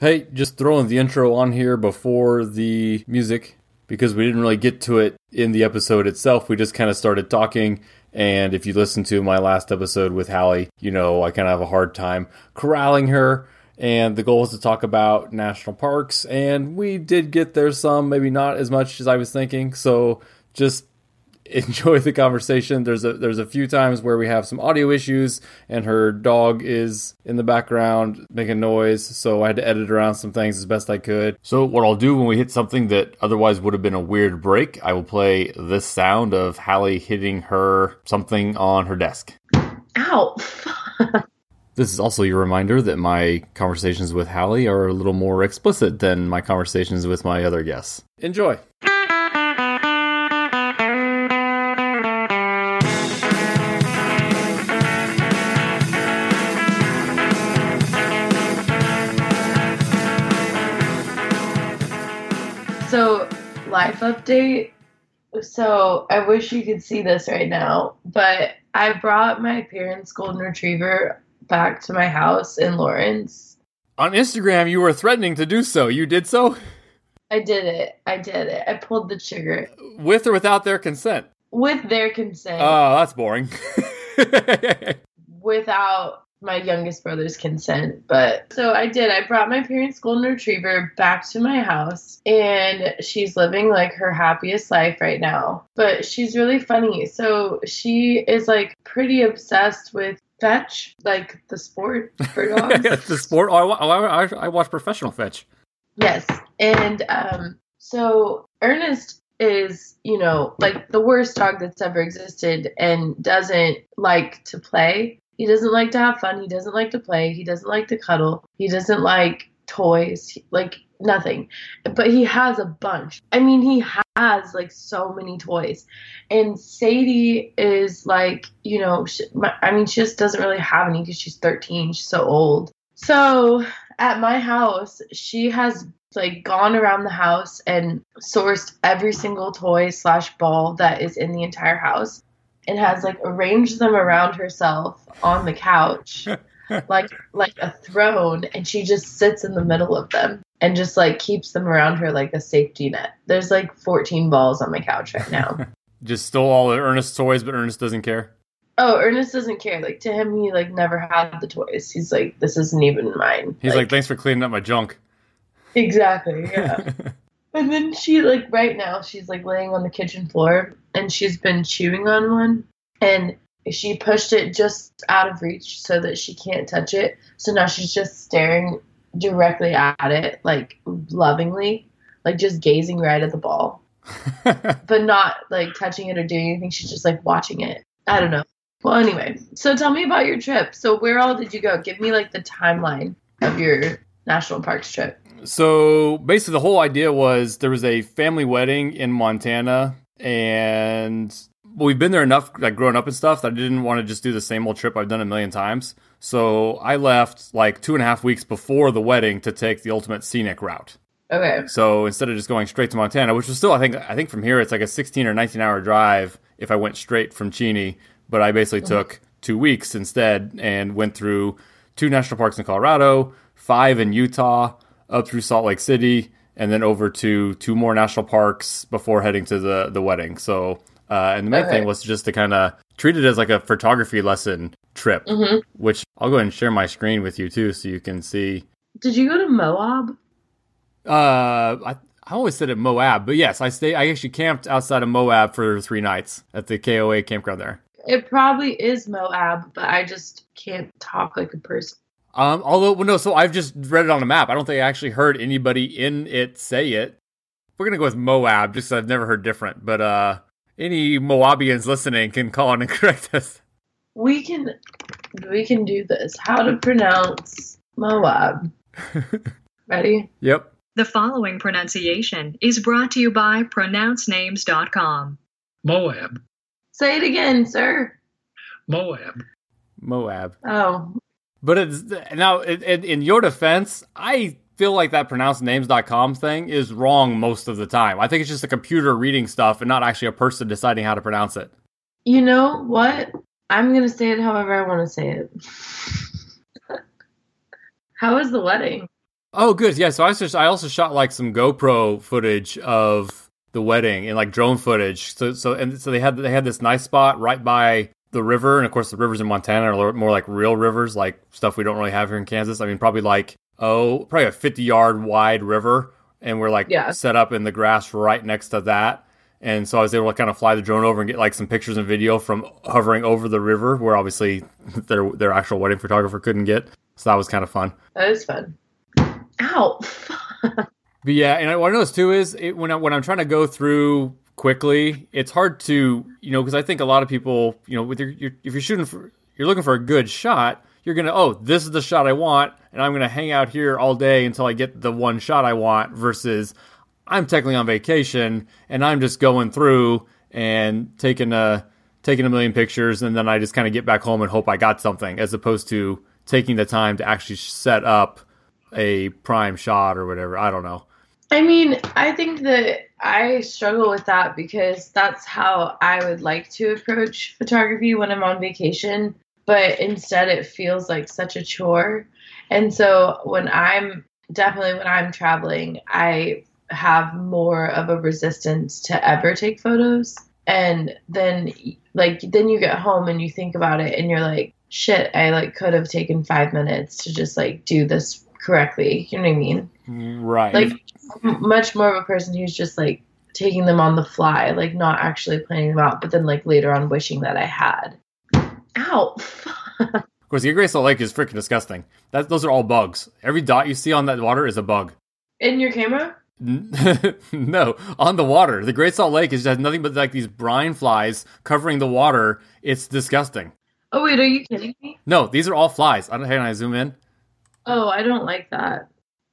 Hey, just throwing the intro on here before the music because we didn't really get to it in the episode itself. We just kind of started talking. And if you listen to my last episode with Hallie, you know I kind of have a hard time corralling her. And the goal was to talk about national parks. And we did get there some, maybe not as much as I was thinking. So just enjoy the conversation. There's a there's a few times where we have some audio issues and her dog is in the background making noise, so I had to edit around some things as best I could. So what I'll do when we hit something that otherwise would have been a weird break, I will play this sound of Hallie hitting her something on her desk. Ow. This is also your reminder that my conversations with Hallie are a little more explicit than my conversations with my other guests. Enjoy. Life update. So, I wish you could see this right now, but I brought my parents' golden retriever back to my house in Lawrence. On Instagram, you were threatening to do so. You did so? I did it. I did it. I pulled the trigger With or without their consent? with their consent, Oh, that's boring. without my youngest brother's consent. But so I did. I brought my parents' golden retriever back to my house, and she's living like her happiest life right now. But she's really funny. So she is like pretty obsessed with fetch, like the sport for dogs. the sport. Oh, I, oh, I, I, I watch professional fetch. Yes. And um so Ernest is, you know, like the worst dog that's ever existed and doesn't like to play. He doesn't like to have fun. He doesn't like to play. He doesn't like to cuddle. He doesn't like toys. Like nothing. But he has a bunch. I mean, he has like so many toys. And Sadie is like, you know, she, I mean, she just doesn't really have any because she's 13. She's so old. So at my house, she has like gone around the house and sourced every single toy slash ball that is in the entire house and has like arranged them around herself on the couch like like a throne and she just sits in the middle of them and just like keeps them around her like a safety net. There's like 14 balls on my couch right now. Just stole all the Ernest toys, but Ernest doesn't care. oh, Ernest doesn't care. Like to him he like never had the toys. He's like this isn't even mine. He's like, thanks for cleaning up my junk. Exactly, yeah. and then she like right now she's like laying on the kitchen floor and she's been chewing on one and she pushed it just out of reach so that she can't touch it. So now she's just staring directly at it, like lovingly, like just gazing right at the ball, but not like touching it or doing anything. She's just like watching it. I don't know. Well, anyway, so tell me about your trip. So where all did you go? Give me like the timeline of your national parks trip. So basically, the whole idea was there was a family wedding in Montana, and well, we've been there enough, like growing up and stuff, that I didn't want to just do the same old trip I've done a million times. So I left like two and a half weeks before the wedding to take the ultimate scenic route. Okay. So instead of just going straight to Montana, which was still I think I think from here it's like a 16 or 19 hour drive if I went straight from Cheney, but I basically mm-hmm. took 2 weeks instead and went through two national parks in Colorado, five in Utah, up through Salt Lake City and then over to two more national parks before heading to the the wedding. So uh, and the main thing was just to kind of treat it as like a photography lesson trip, hmm which I'll go ahead and share my screen with you too, so you can see Did you go to Moab? uh, I, I always said at Moab, but yes, I stay. I actually camped outside of Moab for three nights at the KOA campground there. It probably is Moab, but I just can't talk like a person. Um, although well, no, so I've just read it on a map. I don't think I actually heard anybody in it say it. We're gonna go with Moab, just 'cause I've never heard different. But uh, any Moabians listening can call in and correct us. We can we can do this. How to pronounce Moab. Ready? Yep. The following pronunciation is brought to you by pronouncenames.com. Moab. Say it again, sir. Moab. Moab. Oh, But it's now in, in, in your defense, I feel like that pronouncenames.com thing is wrong most of the time. I think it's just a computer reading stuff and not actually a person deciding how to pronounce it. you know what? I'm gonna say it however I want to say it. How was the wedding? Oh, good. Yeah. So I just I also shot like some GoPro footage of the wedding and like drone footage. So so and so they had they had this nice spot right by the river, and of course the rivers in Montana are more like real rivers, like stuff we don't really have here in Kansas. I mean, probably like oh, probably a fifty yard wide river, and we're like Yeah. set up in the grass right next to that. And so I was able to kind of fly the drone over and get like some pictures and video from hovering over the river, where obviously their their actual wedding photographer couldn't get. So that was kind of fun. That is fun. Ow. But yeah, and I- what I noticed too is it, when I, when I'm trying to go through quickly, it's hard to you know because I think a lot of people you know with your, your if you're shooting for you're looking for a good shot, you're gonna oh this is the shot I want, and I'm gonna hang out here all day until I get the one shot I want. Versus I'm technically on vacation and I'm just going through and taking a taking a million pictures, and then I just kind of get back home and hope I got something, as opposed to taking the time to actually set up a prime shot or whatever. I don't know. I mean, I think that I struggle with that because that's how I would like to approach photography when I'm on vacation, but instead it feels like such a chore. And so when I'm definitely when I'm traveling, I have more of a resistance to ever take photos. And then like then you get home and you think about it and you're like, shit, I like could have taken 5 minutes to just like do this correctly. You know what I mean? Right. like much more of a person who's just like taking them on the fly, like not actually planning them out, but then like later on wishing that I had. Ow. of course, the Great Salt Lake is freaking disgusting. That those are all bugs. Every dot you see on that water is a bug. In your camera? no, on the water. The Great Salt Lake is just nothing but like these brine flies covering the water. It's disgusting. Oh wait, are you kidding me? No, these are all flies. I don't. Hey, can I zoom in? Oh, I don't like that.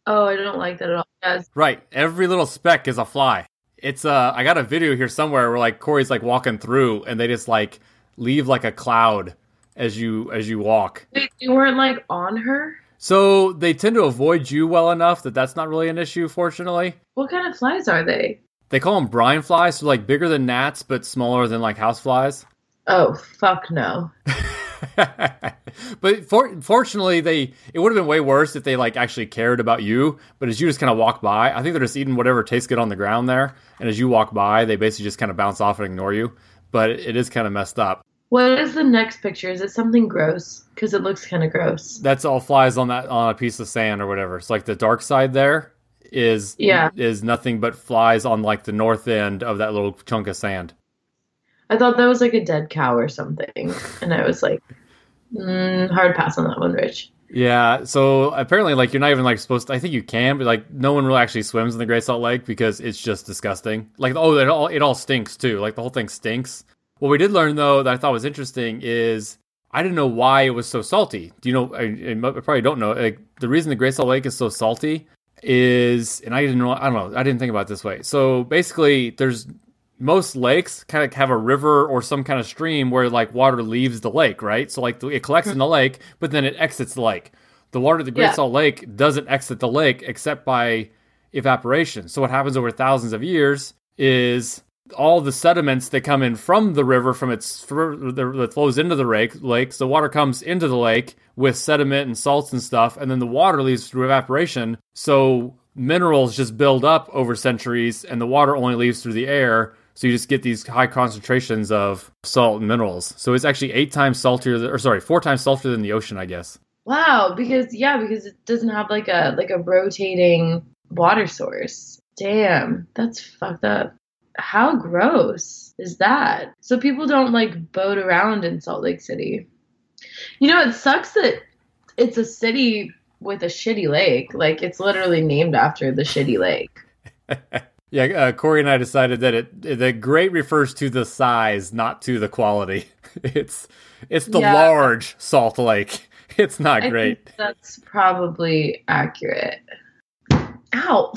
Oh, I don't like that at all. Yes. Right. Every little speck is a fly. It's uh I got a video here somewhere where like Corey's like walking through and they just like leave like a cloud as you as you walk. Wait, you weren't like on her? So they tend to avoid you well enough that that's not really an issue fortunately. What kind of flies are they? They call them brine flies, so like bigger than gnats but smaller than like house flies. Oh, fuck no. but for, fortunately, they it would have been way worse if they like actually cared about you. But as you just kind of walk by, I think they're just eating whatever tastes good on the ground there. And as you walk by, they basically just kind of bounce off and ignore you. But it is kind of messed up. What is the next picture? Is it something gross? Because it looks kind of gross. That's all flies on that on a piece of sand or whatever. It's like the dark side there is Yeah. is nothing but flies on like the north end of that little chunk of sand. I thought that was like a dead cow or something. And I was like, mm, hard pass on that one, Rich. Yeah, so apparently, like you're not even like supposed to. I think you can, but like no one really actually swims in the Great Salt Lake because it's just disgusting. Like, oh, it all it all stinks too. Like the whole thing stinks. What we did learn though that I thought was interesting is I didn't know why it was so salty. Do you know? I, I probably don't know. Like the reason the Great Salt Lake is so salty is, and I didn't know. I don't know. I didn't think about this way. So basically, there's most lakes kind of have a river or some kind of stream where like water leaves the lake, right? So like it collects in the lake, but then it exits the lake. The water of the Great Yeah. Salt Lake doesn't exit the lake except by evaporation. So what happens over thousands of years is all the sediments that come in from the river from its that flows into the lake lake so water comes into the lake with sediment and salts and stuff and then the water leaves through evaporation so minerals just build up over centuries and the water only leaves through the air so you just get these high concentrations of salt and minerals so it's actually eight times saltier or sorry four times saltier than the ocean i guess Wow, because yeah, because it doesn't have like a like a rotating water source. Damn, that's fucked up. How gross is that? So people don't like boat around in Salt Lake City. You know, it sucks that it's a city with a shitty lake. Like it's literally named after the shitty lake. Yeah, uh, Corey and I decided that it the great refers to the size, not to the quality. It's it's the Yeah. large Salt Lake. It's not I great. that's probably accurate. Ow.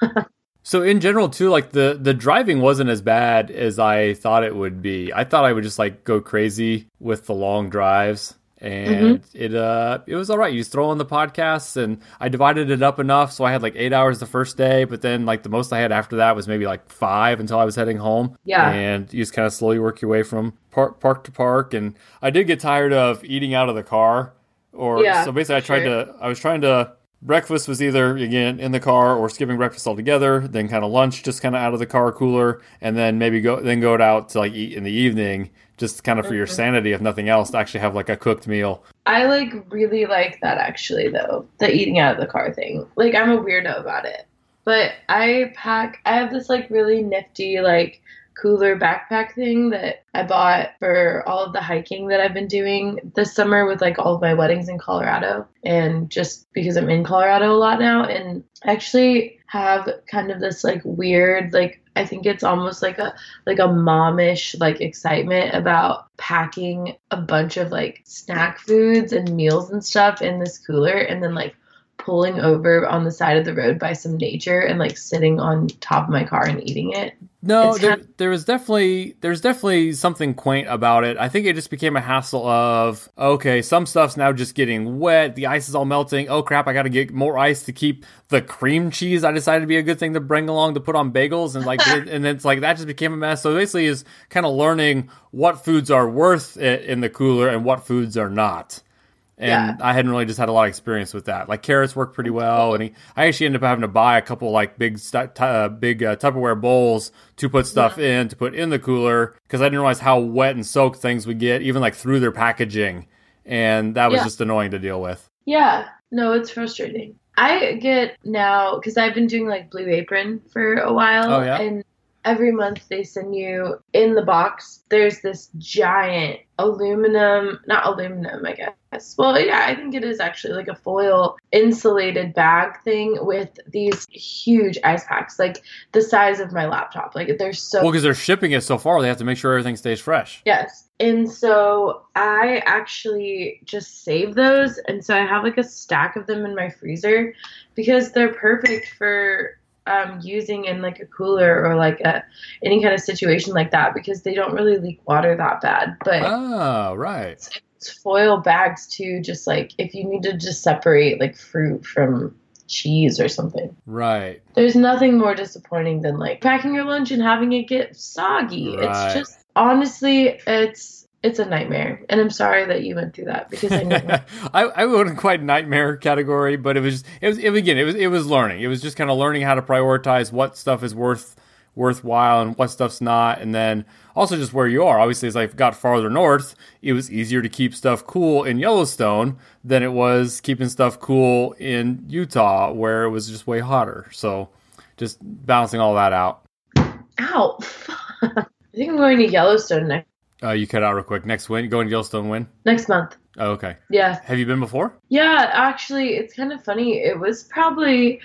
So in general too, like the the driving wasn't as bad as I thought it would be. I thought I would just like go crazy with the long drives. And it uh it was all right. You just throw on the podcasts and I divided it up enough so I had like eight hours the first day, but then like the most I had after that was maybe like five until I was heading home. Yeah. And you just kind of slowly work your way from park park to park. And I did get tired of eating out of the car. Or Yeah, so basically I tried sure. to I was trying to breakfast was either again in the car or skipping breakfast altogether, then kind of lunch just kind of out of the car cooler, and then maybe go then go out to like eat in the evening, just kind of for your mm-hmm. sanity, if nothing else, to actually have like a cooked meal. I like really like that actually though, the eating out of the car thing. Like I'm a weirdo about it. But I pack I have this like really nifty like cooler backpack thing that I bought for all of the hiking that I've been doing this summer with like all of my weddings in Colorado and just because I'm in Colorado a lot now and actually have kind of this like weird like I think it's almost like a like a momish like excitement about packing a bunch of like snack foods and meals and stuff in this cooler and then like pulling over on the side of the road by some nature and like sitting on top of my car and eating it. No, there, kind- there was definitely there's definitely something quaint about it. I think it just became a hassle of okay, some stuff's now just getting wet. The ice is all melting. Oh crap! I got to get more ice to keep the cream cheese. I decided to be a good thing to bring along to put on bagels and like and then it's like that just became a mess. So basically, is kind of learning what foods are worth it in the cooler and what foods are not. And Yeah. I hadn't really just had a lot of experience with that. Like carrots work pretty well, and he, I actually ended up having to buy a couple like big, uh, big uh, Tupperware bowls to put stuff in to put in the cooler because I didn't realize how wet and soaked things would get, even like through their packaging, and that was Yeah. just annoying to deal with. Yeah, no, it's frustrating. I get now because I've been doing like Blue Apron for a while, Oh, yeah? and every month they send you in the box. There's this giant aluminum, not aluminum, I guess. Well, yeah, I think it is actually like a foil insulated bag thing with these huge ice packs, like the size of my laptop. Like they're so Well, because they're shipping it so far, they have to make sure everything stays fresh. Yes. And so I actually just save those. And so I have like a stack of them in my freezer because they're perfect for um, using in like a cooler or like a any kind of situation like that because they don't really leak water that bad. But Oh, right. Foil bags too, just like if you need to just separate like fruit from cheese or something. Right. There's nothing more disappointing than like packing your lunch and having it get soggy. Right. It's just honestly, it's it's a nightmare. And I'm sorry that you went through that because I know. I, I wouldn't quite nightmare category, but it was it was it, again it was it was learning. It was just kind of learning how to prioritize what stuff is worth worthwhile and what stuff's not, and then also just where you are. Obviously, as I got farther north, it was easier to keep stuff cool in Yellowstone than it was keeping stuff cool in Utah, where it was just way hotter. So, just balancing all that out. Ow. I think I'm going to Yellowstone next Uh, you cut out real quick. Next win, going to Yellowstone win. next month. Oh, okay. Yeah. Have you been before? Yeah, actually, it's kind of funny. It was probably,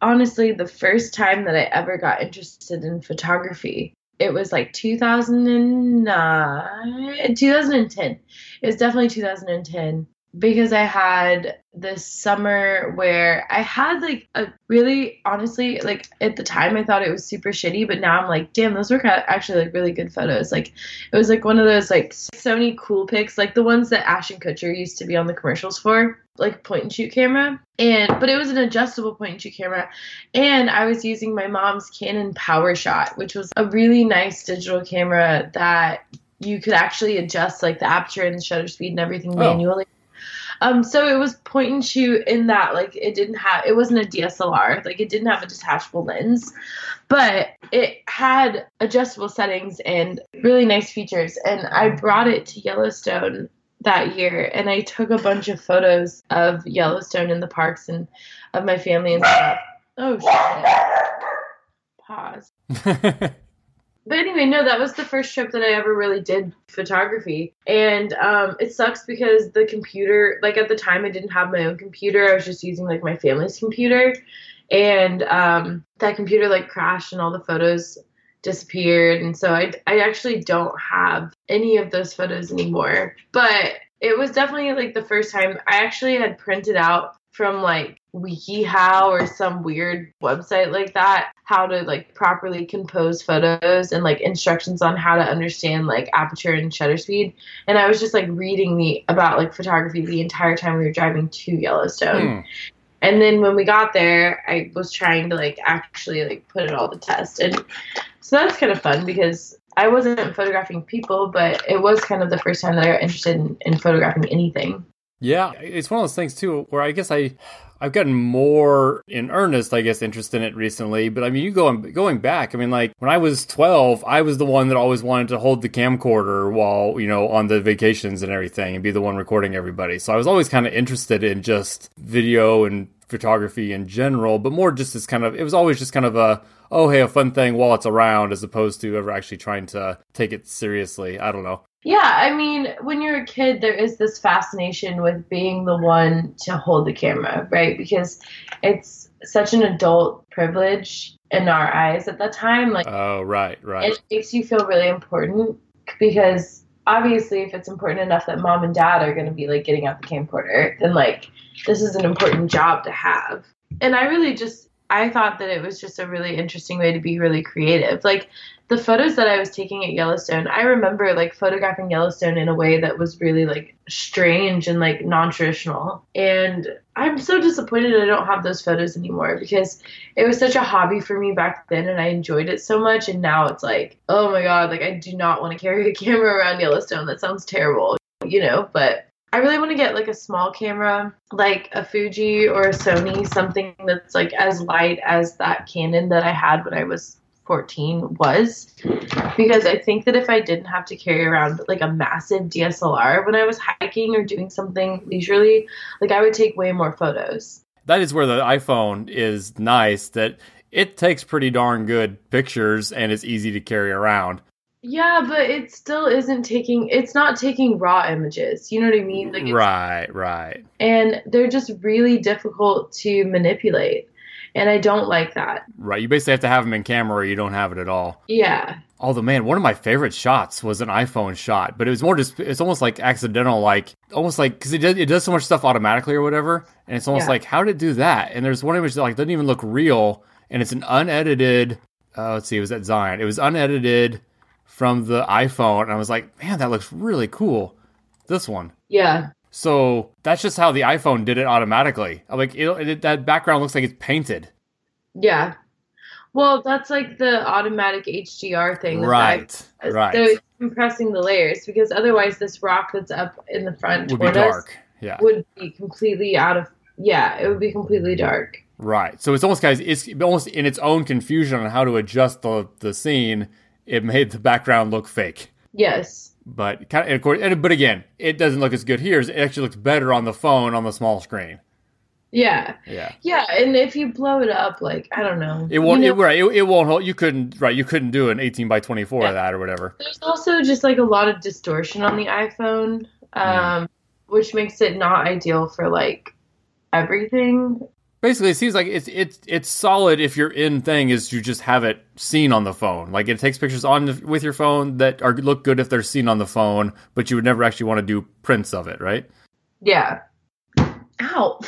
honestly, the first time that I ever got interested in photography. It was like 2009, 2010. It was definitely 2010 because I had this summer where I had like a really, honestly, like at the time I thought it was super shitty, but now I'm like, damn, those were actually like really good photos. Like it was like one of those like Sony Coolpix, like the ones that Ashton Kutcher used to be on the commercials for, like point and shoot camera. And but it was an adjustable point and shoot camera, and I was using my mom's Canon PowerShot, which was a really nice digital camera that you could actually adjust like the aperture and the shutter speed and everything Oh. manually. Um, so it was point and shoot in that like it didn't have it wasn't a DSLR like it didn't have a detachable lens, but it had adjustable settings and really nice features. And I brought it to Yellowstone that year and I took a bunch of photos of Yellowstone in the parks and of my family and stuff. Oh shit. Pause. But anyway, no, that was the first trip that I ever really did photography. And um, it sucks because the computer, like at the time, I didn't have my own computer. I was just using like my family's computer. And um, that computer like crashed and all the photos disappeared. And so I, I actually don't have any of those photos anymore. But it was definitely like the first time I actually had printed out from like WikiHow or some weird website like that how to like properly compose photos and like instructions on how to understand like aperture and shutter speed. And I was just like reading the about like photography the entire time we were driving to Yellowstone. Hmm. And then when we got there, I was trying to like actually like put it all to test. And so that's kind of fun because I wasn't photographing people, but it was kind of the first time that I got interested in, in photographing anything. Yeah, it's one of those things too where I guess I I've gotten more in earnest, I guess, interest in it recently. But I mean, you going going back, I mean, like when I was twelve, I was the one that always wanted to hold the camcorder while you know on the vacations and everything, and be the one recording everybody. So I was always kind of interested in just video and photography in general, but more just as kind of it was always just kind of a oh hey a fun thing while it's around, as opposed to ever actually trying to take it seriously. I don't know. Yeah, I mean, when you're a kid, there is this fascination with being the one to hold the camera, right? Because it's such an adult privilege in our eyes at that time. Like, Oh right, right. it makes you feel really important because obviously, if it's important enough that mom and dad are going to be like getting out the camcorder, then like this is an important job to have. And I really just, I thought that it was just a really interesting way to be really creative. Like, the photos that I was taking at Yellowstone, I remember like photographing Yellowstone in a way that was really like strange and like non-traditional. And I'm so disappointed I don't have those photos anymore because it was such a hobby for me back then and I enjoyed it so much and now it's like, oh my god, like I do not want to carry a camera around Yellowstone. That sounds terrible, you know, but I really want to get like a small camera, like a Fuji or a Sony, something that's like as light as that Canon that I had when I was 14 was because I think that if I didn't have to carry around like a massive DSLR when I was hiking or doing something leisurely, like I would take way more photos. that is where the iPhone is nice that it takes pretty darn good pictures and it's easy to carry around. Yeah, but it still isn't taking it's not taking raw images. You know what I mean? Like it's, Right, right. and they're just really difficult to manipulate. And I don't like that. Right. You basically have to have them in camera or you don't have it at all. Yeah. Although, man, one of my favorite shots was an iPhone shot, but it was more just, it's almost like accidental, like, almost like, because it does, it does so much stuff automatically or whatever. And it's almost Yeah. like, how did it do that? And there's one image that, like, doesn't even look real. And it's an unedited, uh, let's see, it was at Zion. It was unedited from the iPhone. And I was like, man, that looks really cool. This one. Yeah. So that's just how the iPhone did it automatically. Like, it, it, that background looks like it's painted. Yeah. Well, that's like the automatic HDR thing. that Right. I- Right. So it's compressing the layers because otherwise, this rock that's up in the front Would be dark. Yeah. would be completely out of. Yeah, it would be completely dark. Right. So it's almost guys it's almost in its own confusion on how to adjust the the scene, it made the background look fake. Yes. But kind of, and of course, and, but again, it doesn't look as good here. It actually looks better on the phone on the small screen. Yeah. Yeah. Yeah, and if you blow it up, like I don't know, It won't. You it, right. It, it won't hold. You couldn't. Right. You couldn't do an 18 by 24 Yeah. of that or whatever. there's also just like a lot of distortion on the iPhone, um, which makes it not ideal for like everything. Basically, it seems like it's it's it's solid if your in thing is to just have it seen on the phone. Like it takes pictures on the, with your phone that are look good if they're seen on the phone, but you would never actually want to do prints of it, right? Yeah. Ow.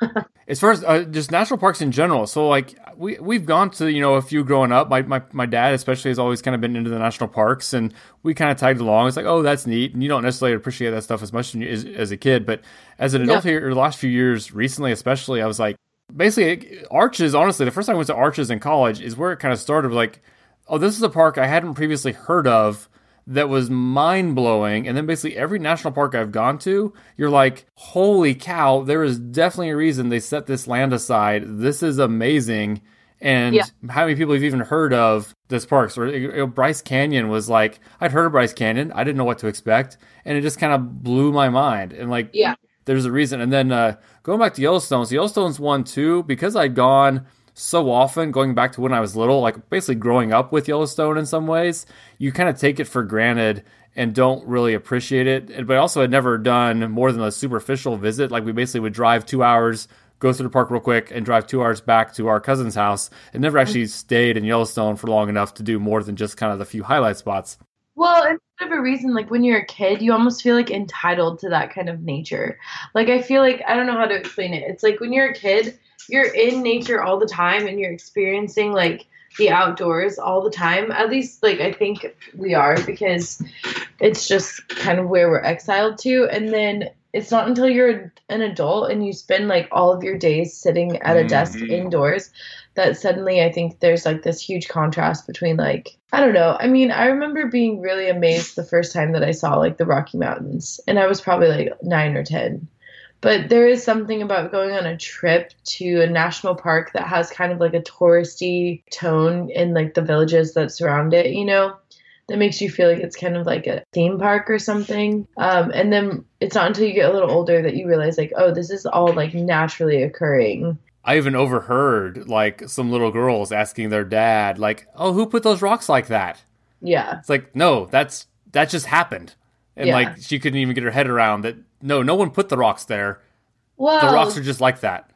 as far as uh, just national parks in general so like we we've gone to you know a few growing up my, my my dad especially has always kind of been into the national parks and we kind of tagged along it's like oh that's neat and you don't necessarily appreciate that stuff as much as, as a kid but as an adult here the last few years recently especially i was like basically arches honestly the first time i went to arches in college is where it kind of started like oh this is a park i hadn't previously heard of that was mind blowing. And then basically every national park I've gone to, you're like, holy cow, there is definitely a reason they set this land aside. This is amazing. And Yeah. how many people have even heard of this park? So you know, Bryce Canyon was like, I'd heard of Bryce Canyon. I didn't know what to expect. And it just kind of blew my mind. And like, Yeah. There's a reason. And then uh, going back to Yellowstone, so Yellowstone's one too, because I'd gone so often, going back to when I was little, like basically growing up with Yellowstone in some ways, you kind of take it for granted and don't really appreciate it. But also had never done more than a superficial visit. Like we basically would drive two hours, go through the park real quick, and drive two hours back to our cousin's house, and never actually stayed in Yellowstone for long enough to do more than just kind of the few highlight spots. Well, and for whatever reason, like when you're a kid, you almost feel like entitled to that kind of nature. Like I feel like I don't know how to explain it. It's like when you're a kid, you're in nature all the time and you're experiencing like the outdoors all the time. At least like I think we are because it's just kind of where we're exiled to. And then it's not until you're an adult and you spend like all of your days sitting at a desk Mhm. indoors that suddenly I think there's like this huge contrast between like I don't know. I mean, I remember being really amazed the first time that I saw like the Rocky Mountains, and I was probably like nine or ten. But there is something about going on a trip to a national park that has kind of like a touristy tone in like the villages that surround it, you know, that makes you feel like it's kind of like a theme park or something. Um, and then it's not until you get a little older that you realize like, oh, this is all like naturally occurring. I even overheard like some little girls asking their dad, like, "Oh, who put those rocks like that?" Yeah. It's like, no, that's that just happened, and Yeah. like she couldn't even get her head around that. No, no one put the rocks there. Well, The rocks are just like that.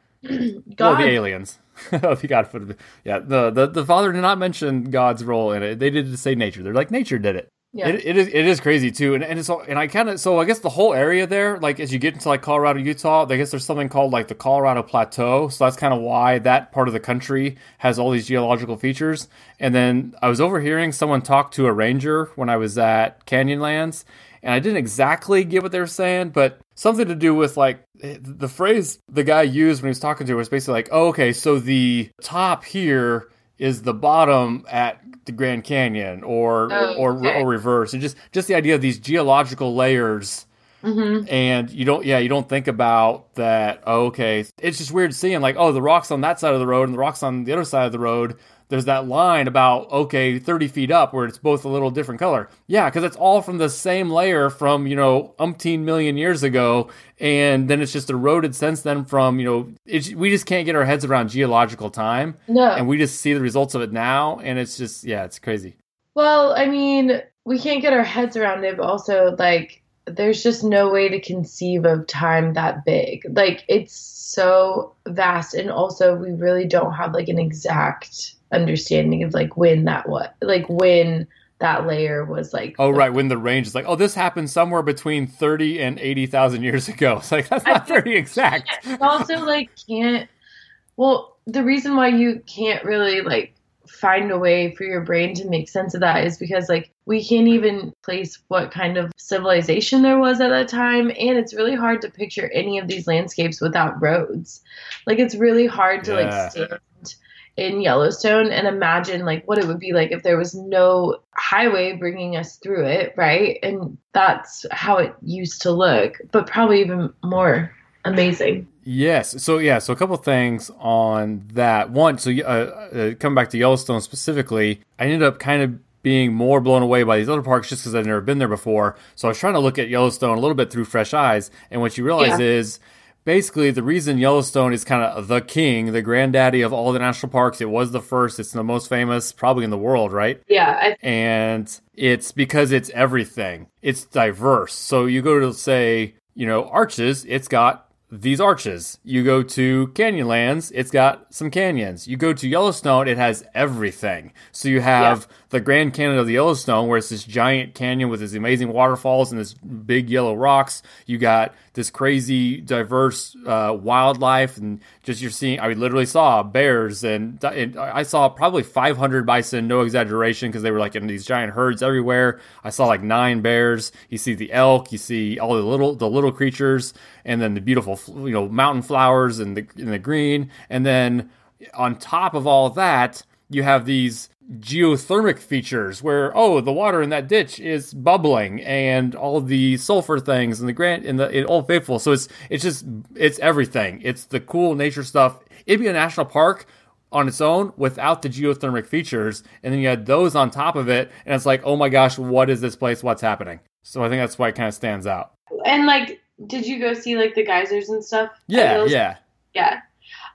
God, the aliens. oh, the God put oh, Yeah, the, the the father did not mention God's role in it. They did say nature. They're like nature did it. Yeah. It, it is it is crazy too, and and so and I kind of so I guess the whole area there, like as you get into like Colorado, Utah, I guess there's something called like the Colorado Plateau. So that's kind of why that part of the country has all these geological features. And then I was overhearing someone talk to a ranger when I was at Canyonlands, and I didn't exactly get what they were saying, but something to do with like the phrase the guy used when he was talking to her was basically like, oh, okay, so the top here is the bottom at the Grand Canyon, or Oh, or okay. or reverse, and just just the idea of these geological layers. hmm And you don't, yeah, you don't think about that. Oh, okay, it's just weird seeing like, oh, the rocks on that side of the road and the rocks on the other side of the road. There's that line about okay, 30 feet up where it's both a little different color. Yeah, because it's all from the same layer from you know umpteen million years ago, and then it's just eroded since then from you know it's, we just can't get our heads around geological time, No. and we just see the results of it now, and it's just yeah, it's crazy. Well, I mean, we can't get our heads around it, but also, like, there's just no way to conceive of time that big. Like, it's so vast, and also, we really don't have, like, an exact understanding of, like, when that what, like, when that layer was, like, Oh right, when the range is like, oh, this happened somewhere between thirty and eighty thousand years ago. It's like that's not very exact. Also, like, can't, well, the reason why you can't really, like, find a way for your brain to make sense of that is because like we can't even place what kind of civilization there was at that time and it's really hard to picture any of these landscapes without roads like it's really hard to Yeah. like stand in Yellowstone and imagine like what it would be like if there was no highway bringing us through it right and that's how it used to look but probably even more amazing Yes. So yeah. So a couple things on that. One. So uh, uh, coming back to Yellowstone specifically, I ended up kind of being more blown away by these other parks just because I'd never been there before. So I was trying to look at Yellowstone a little bit through fresh eyes, and what you realize Yeah. is. Basically, the reason Yellowstone is kind of the king, the granddaddy of all the national parks, it was the first, it's the most famous, probably in the world, right? yeah I, and it's because it's everything. It's diverse. So you go to say, you know, arches, it's got these arches. You go to Canyonlands, it's got some canyons. You go to Yellowstone, it has everything. So you have the Grand Canyon of the Yellowstone, where it's this giant canyon with these amazing waterfalls and this big yellow rocks. You got this crazy, diverse uh, wildlife, and just you're seeing. I literally saw bears, and, and I saw probably 500 bison, no exaggeration, because they were like in these giant herds everywhere. I saw like nine bears. You see the elk, you see all the little the little creatures, and then the beautiful you know mountain flowers and the in the green, and then on top of all that, you have these geothermic features where oh the water in that ditch is bubbling and all the sulfur things and the grant and the in Old Faithful. So it's it's just it's everything. It's the cool nature stuff. It'd be a national park on its own without the geothermic features and then you had those on top of it and it's like oh my gosh what is this place? What's happening? So I think that's why it kind of stands out. And like did you go see like the geysers and stuff? Yeah yeah. Yeah.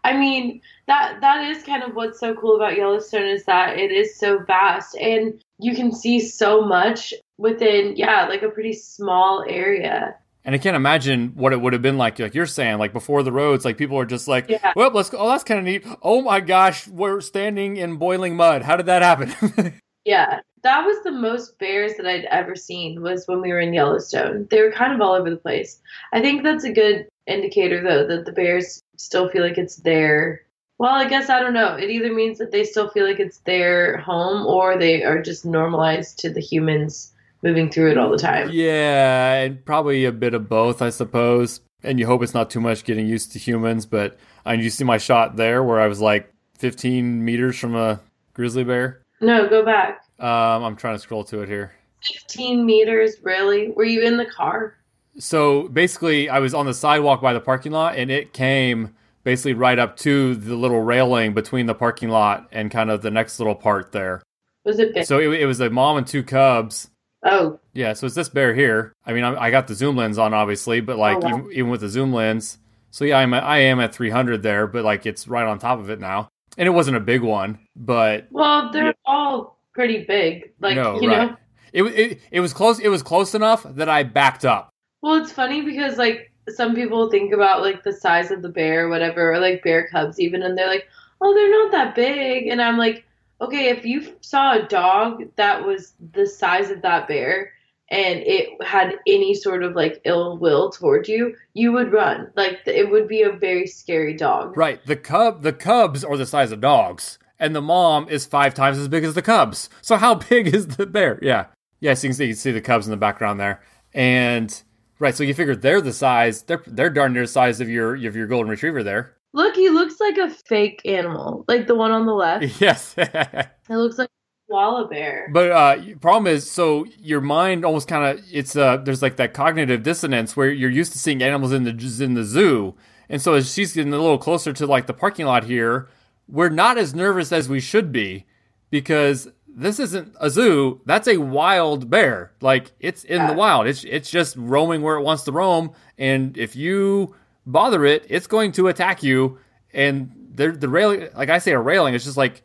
I mean, that that is kind of what's so cool about Yellowstone is that it is so vast and you can see so much within yeah, like a pretty small area. And I can't imagine what it would have been like, like you're saying, like before the roads, like people are just like, Yeah. well, let's go. Oh, that's kind of neat. Oh my gosh, we're standing in boiling mud. How did that happen? Yeah. That was the most bears that I'd ever seen was when we were in Yellowstone. They were kind of all over the place. I think that's a good indicator though that the bears still feel like it's their well, I guess I don't know. It either means that they still feel like it's their home or they are just normalized to the humans moving through it all the time. yeah, and probably a bit of both, I suppose. And you hope it's not too much getting used to humans. But I you see my shot there where I was like 15 meters from a grizzly bear. No, go back. Um, I'm trying to scroll to it here. 15 meters, really? Were you in the car? So basically, I was on the sidewalk by the parking lot, and it came basically right up to the little railing between the parking lot and kind of the next little part there. Was it big? So it, it was a mom and two cubs. oh, Yeah, so it's this bear here. I mean, I, I got the zoom lens on, obviously, but like Oh, wow. even, even with the zoom lens, so yeah, I'm at, I am at 300 there, but like it's right on top of it now, and it wasn't a big one, but well, they're all pretty big. Like No, you right. know. it, it it was close. It was close enough that I backed up. Well, it's funny because like some people think about like the size of the bear or whatever, or like bear cubs even, and they're like, oh, they're not that big, and I'm like, okay, if you saw a dog that was the size of that bear and it had any sort of like ill will toward you, you would run. Like it would be a very scary dog. Right, the cub the cubs are the size of dogs, and the mom is five times as big as the cubs. So how big is the bear? Yeah, yes, you can see you can see the cubs in the background there, and right, so you figure they're the size. They're they're darn near the size of your of your golden retriever there. Look, he looks like a fake animal, like the one on the left. yes. It looks like a koala bear. But uh problem is so your mind almost kind of it's uh there's like that cognitive dissonance where you're used to seeing animals in the in the zoo. And so as she's getting a little closer to like the parking lot here, we're not as nervous as we should be because this isn't a zoo, that's a wild bear. Like it's in the wild. It's it's just roaming where it wants to roam and if you bother it, it's going to attack you and the the railing like I say a railing it's just like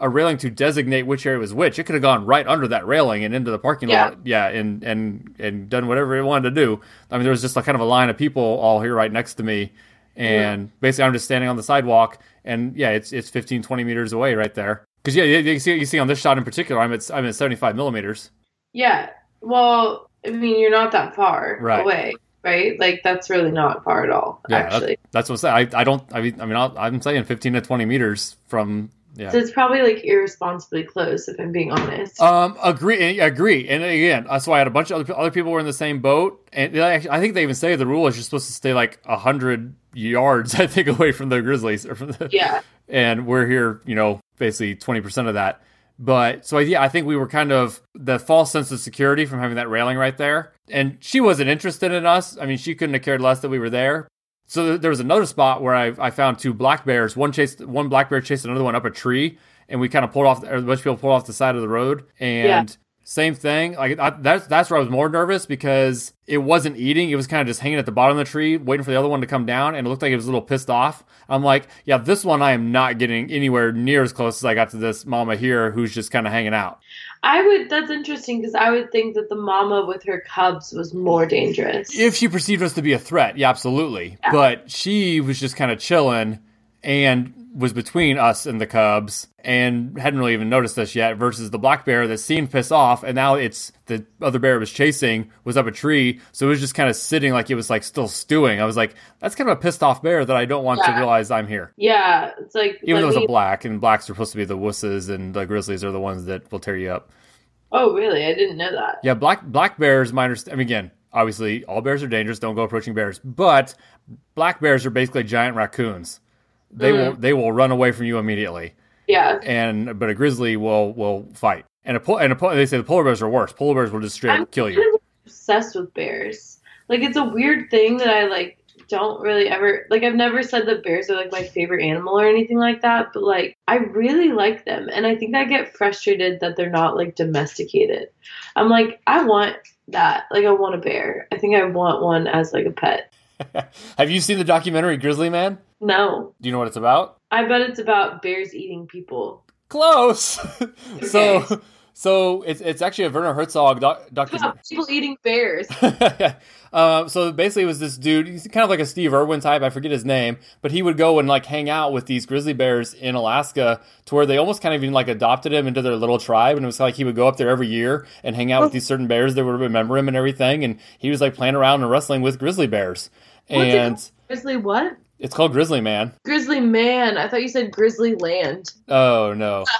a railing to designate which area was which. It could have gone right under that railing and into the parking Yeah. lot. Yeah, and and and done whatever it wanted to do. I mean, there was just like kind of a line of people all here right next to me, and basically I'm just standing on the sidewalk, and yeah, it's it's 15, 20 meters away right there. Because yeah, you, you see you see on this shot in particular, I'm at I'm at 75 millimeters. Yeah. Well, I mean, you're not that far Right. away, right? Like that's really not far at all, Yeah, that- That's what I'm saying. I, I don't. I mean, I mean, I'll, I'm saying 15 to 20 meters from. Yeah. So it's probably like irresponsibly close, if I'm being honest. Um, agree, agree, and again, that's why I had a bunch of other, other people were in the same boat, and they actually- I think they even say the rule is you're supposed to stay like a hundred yards, I think, away from the Grizzlies, or from the, yeah. and we're here, you know, basically twenty percent of that. But so yeah, I think we were kind of the false sense of security from having that railing right there, and she wasn't interested in us. I mean, she couldn't have cared less that we were there. So th- there was another spot where I, I found two black bears. One chased one black bear chased another one up a tree, and we kind of pulled off. Or a bunch of people pulled off the side of the road, and same thing. Like I, that's that's where I was more nervous because it wasn't eating. It was kind of just hanging at the bottom of the tree, waiting for the other one to come down, and it looked like it was a little pissed off. I'm like, yeah, this one I am not getting anywhere near as close as I got to this mama here, who's just kind of hanging out. I would, that's interesting because I would think that the mama with her cubs was more dangerous. If she perceived us to be a threat, yeah, absolutely. Yeah. But she was just kind of chilling and was between us and the Cubs and hadn't really even noticed us yet versus the black bear that seemed pissed off and now it's the other bear it was chasing was up a tree so it was just kind of sitting like it was like still stewing i was like that's kind of a pissed off bear that i don't want to realize i'm here yeah. It's like, even though it was me- a black and blacks are supposed to be the wusses and the grizzlies are the ones that will tear you up oh, really? I didn't know that. Yeah, black black bears. My understand. I mean, again, obviously, all bears are dangerous. Don't go approaching bears. But black bears are basically giant raccoons. They will mm. they will run away from you immediately. Yeah. And but a grizzly will will fight. And a and a they say the polar bears are worse. Polar bears will just straight I'm kill you. kind of obsessed with bears. Like it's a weird thing that I like don't really ever like I've never said that bears are like my favorite animal or anything like that, but like I really like them and I think I get frustrated that they're not like domesticated. I'm like I want that. Like I want a bear. I think I want one as like a pet. Have you seen the documentary Grizzly Man? No. Do you know what it's about? I bet it's about bears eating people. Close. so Okay. so it's it's actually a Werner Herzog doc- documentary. people eating bears. uh, so basically, it was this dude. He's kind of like a Steve Irwin type. I forget his name, but he would go and like hang out with these grizzly bears in Alaska, to where they almost kind of even like adopted him into their little tribe. And it was like he would go up there every year and hang out with these certain bears that would remember him and everything. And he was like playing around and wrestling with grizzly bears. What's And Grizzly what? It's called Grizzly Man. Grizzly man. I thought you said Grizzly land. Oh no.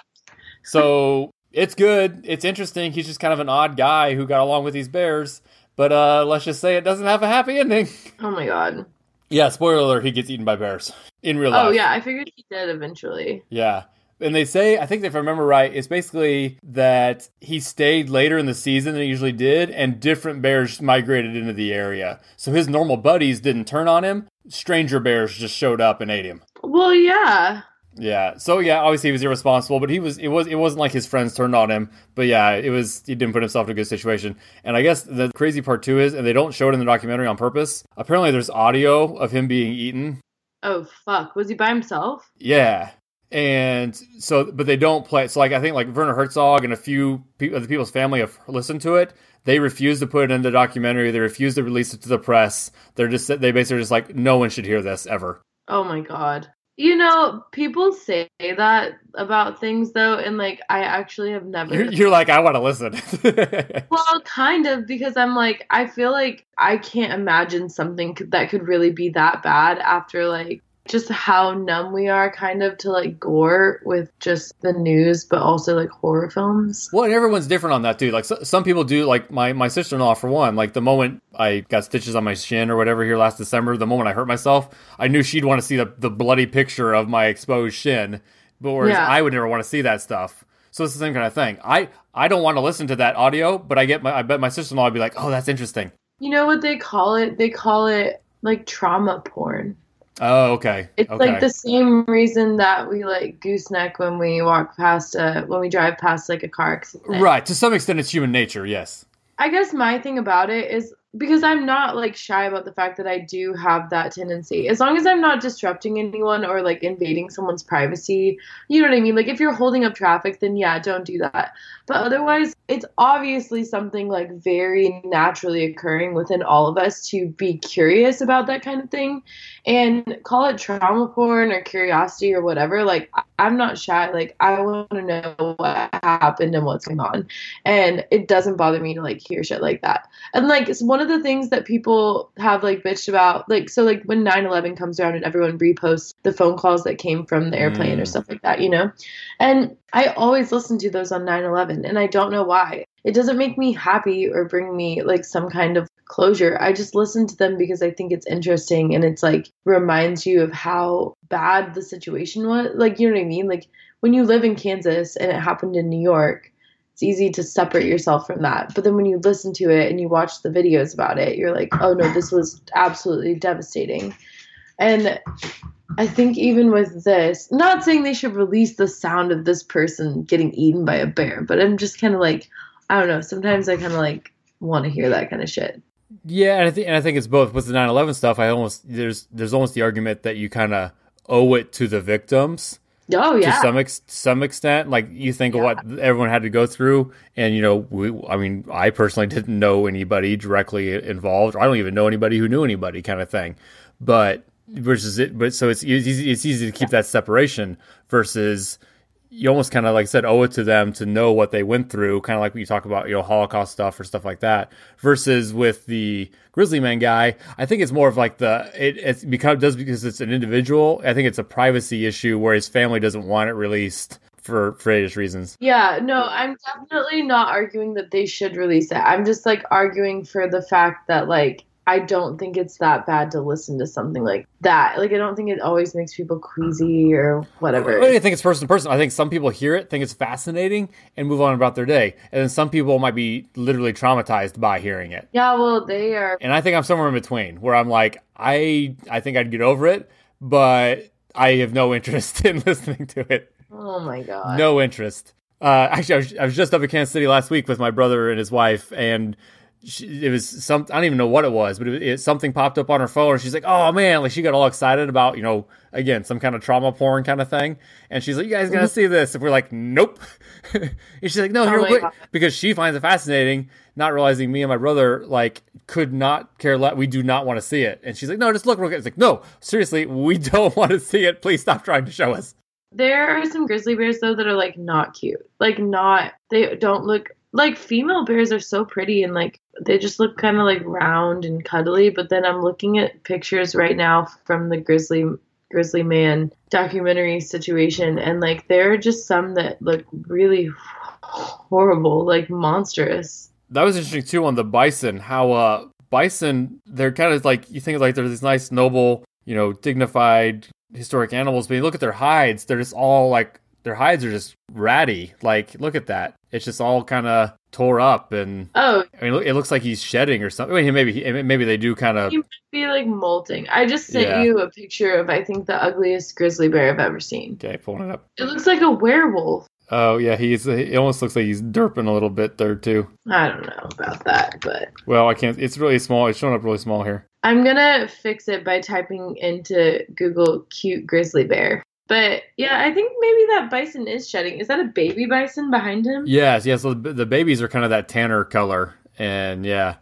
So it's good. It's interesting. He's just kind of an odd guy who got along with these bears. But uh, let's just say it doesn't have a happy ending. Oh my god. Yeah, spoiler alert, he gets eaten by bears in real life. Oh yeah, I figured he did eventually. Yeah. And they say, I think if I remember right, it's basically that he stayed later in the season than he usually did, and different bears migrated into the area. So his normal buddies didn't turn on him. Stranger bears just showed up and ate him. Well, yeah. Yeah. So yeah, obviously he was irresponsible, but he was it was it wasn't like his friends turned on him. But yeah, it was he didn't put himself in a good situation. And I guess the crazy part too is, and they don't show it in the documentary on purpose. Apparently, there's audio of him being eaten. Oh fuck. Was he by himself? Yeah. And so, but they don't play. So, like, I think like Werner Herzog and a few pe- of the people's family have listened to it. They refuse to put it in the documentary. They refuse to release it to the press. They're just they basically just like no one should hear this ever. Oh my god. You know, people say that about things though, and like I actually have never. You're, you're like I want to listen. well, kind of because I'm like I feel like I can't imagine something that could really be that bad after like just how numb we are kind of to like gore with just the news but also like horror films. Well and everyone's different on that too. Like so, some people do like my, my sister-in-law for one like the moment i got stitches on my shin or whatever here last december the moment i hurt myself i knew she'd want to see the, the bloody picture of my exposed shin but whereas Yeah. i would never want to see that stuff. So it's the same kind of thing. I i don't want to listen to that audio but i get my i bet my sister-in-law would be like oh that's interesting. You know what they call it? They call it like trauma porn oh okay it's okay like the same reason that we like gooseneck when we walk past a when we drive past like a car accident right to some extent it's human nature yes I guess my thing about it is because I'm not like shy about the fact that I do have that tendency. As long as I'm not disrupting anyone or like invading someone's privacy, you know what I mean? Like if you're holding up traffic, then yeah, don't do that. But otherwise, it's obviously something like very naturally occurring within all of us to be curious about that kind of thing and call it trauma porn or curiosity or whatever. Like I'm not shy. Like I want to know what happened and what's going on and it doesn't bother me to like hear shit like that and like it's one of the things that people have like bitched about like so like when 9-11 comes around and everyone reposts the phone calls that came from the airplane or Mm. stuff like that you know and i always listen to those on 9-11 and i don't know why it doesn't make me happy or bring me like some kind of closure i just listen to them because i think it's interesting and it's like reminds you of how bad the situation was like you know what i mean like when you live in kansas and it happened in new york it's easy to separate yourself from that. But then when you listen to it and you watch the videos about it, you're like, oh no, this was absolutely devastating. And I think even with this, not saying they should release the sound of this person getting eaten by a bear, but I'm just kind of like, I don't know. Sometimes I kind of like want to hear that kind of shit. Yeah, and I think and I think it's both with the 9/11 stuff. I almost there's there's almost the argument that you kind of owe it to the victims Oh yeah, to some ex- some extent. Like you think of what everyone had to go through, and you know, we, I mean, I personally didn't know anybody directly involved. Or I don't even know anybody who knew anybody, kind of thing. But versus it, but so it's easy. It's easy to keep that separation versus you almost kind of like I said owe it to them to know what they went through, kind of like when you talk about you know Holocaust stuff or stuff like that. Versus with the Grizzly Man guy, I think it's more of like the it it's because does because it's an individual. I think it's a privacy issue where his family doesn't want it released for various reasons. Yeah, no, I'm definitely not arguing that they should release it. I'm just like arguing for the fact that like I don't think it's that bad to listen to something like that. Like I don't think it always makes people queasy or whatever. I think it's person to person. I think some people hear it, think it's fascinating, and move on about their day, and then some people might be literally traumatized by hearing it. Yeah, well, they are. And I think I'm somewhere in between, where I'm like, I I think I'd get over it, but I have no interest in listening to it. Oh my god. No interest. Uh, actually, I was, I was just up in Kansas City last week with my brother and his wife, and she, it was some I don't even know what it was, but it, it, something popped up on her phone, and she's like, "Oh man!" Like she got all excited about you know again some kind of trauma porn kind of thing, and she's like, "You guys gotta mm-hmm. see this." And we're like, "Nope," and she's like, "No, Oh here my wait," because she finds it fascinating, not realizing me and my brother like could not care less. We do not want to see it, and she's like, "No, just look real good." It's like, "No, seriously, we don't want to see it. Please stop trying to show us." There are some grizzly bears though that are like not cute. Like not they don't look like female bears are so pretty and like they just look kind of like round and cuddly, but then I'm looking at pictures right now from the grizzly grizzly man documentary situation and like there are just some that look really horrible, like monstrous. that was interesting too on the bison how uh bison they're kind of like you think like they're these nice noble you know dignified historic animals but you look at their hides they're just all like their hides are just ratty. Like, look at that. It's just all kind of tore up, and Oh, I mean, it looks like he's shedding or something. I mean, maybe he, maybe they do kind of. he be like molting. I just sent Yeah. you a picture of I think the ugliest grizzly bear I've ever seen. Okay, pulling it up. It looks like a werewolf. Oh yeah, he's. It almost looks like he's derping a little bit there too. I don't know about that, but Well, I can't. It's really small. It's showing up really small here. I'm gonna fix it by typing into Google cute grizzly bear. But yeah, I think maybe that bison is shedding. Is that a baby bison behind him? Yes, yes. The, babies are kind of that tanner color, and yeah,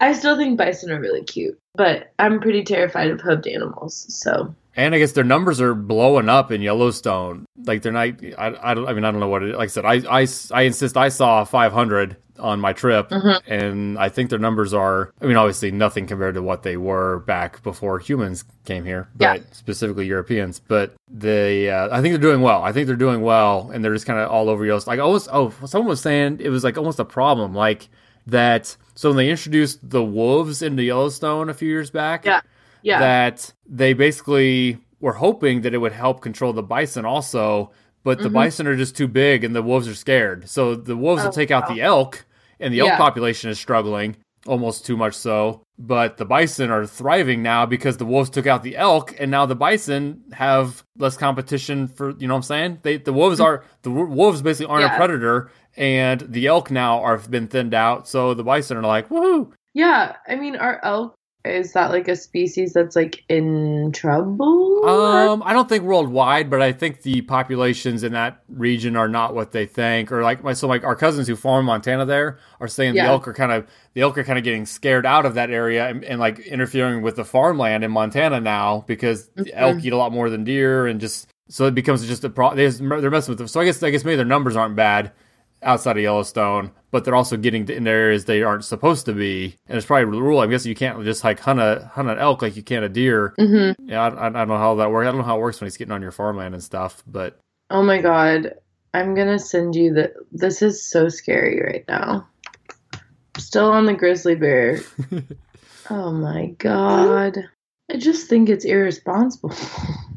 I still think bison are really cute, but I'm pretty terrified of hoofed animals. So and I guess their numbers are blowing up in Yellowstone. Like they're not. I, I don't. I mean, I don't know what it. Like I said, I I, I insist. I saw 500 on my trip, Mhm. and I think their numbers are. I mean, obviously nothing compared to what they were back before humans came here, but Yeah. specifically Europeans. But they, uh, I think they're doing well. I think they're doing well, and they're just kind of all over Yellowstone. Like almost. Oh, someone was saying it was like almost a problem, like that. So when they introduced the wolves into Yellowstone a few years back, Yeah. Yeah, that they basically were hoping that it would help control the bison also, but the Mhm. bison are just too big and the wolves are scared. So the wolves will Oh, take out wow. the elk, and the elk Yeah. population is struggling almost too much so. But the bison are thriving now because the wolves took out the elk, and now the bison have less competition for you know what I'm saying. They the wolves are the wolves basically aren't a Mm-hmm. Predator, and the elk now are been thinned out. So the bison are like woohoo. yeah. I mean, our elk is that like a species that's like in trouble? Um, I don't think worldwide, but I think the populations in that region are not what they think. Or like my so like our cousins who farm Montana there are saying Yeah. the elk are kind of the elk are kind of getting scared out of that area and, and like interfering with the farmland in Montana now because the Mhm. elk eat a lot more than deer and just so it becomes just a problem. They're messing with them. So I guess I guess maybe their numbers aren't bad outside of Yellowstone, but they're also getting in areas they aren't supposed to be. And it's probably the rule. I guess you can't just like hunt a hunt an elk like you can a deer. Mm-hmm. Yeah, I, I I don't know how that works. I don't know how it works when he's getting on your farmland and stuff. But Oh my god. I'm gonna send you the this is so scary right now. Still on the grizzly bear. oh my god. I just think it's irresponsible.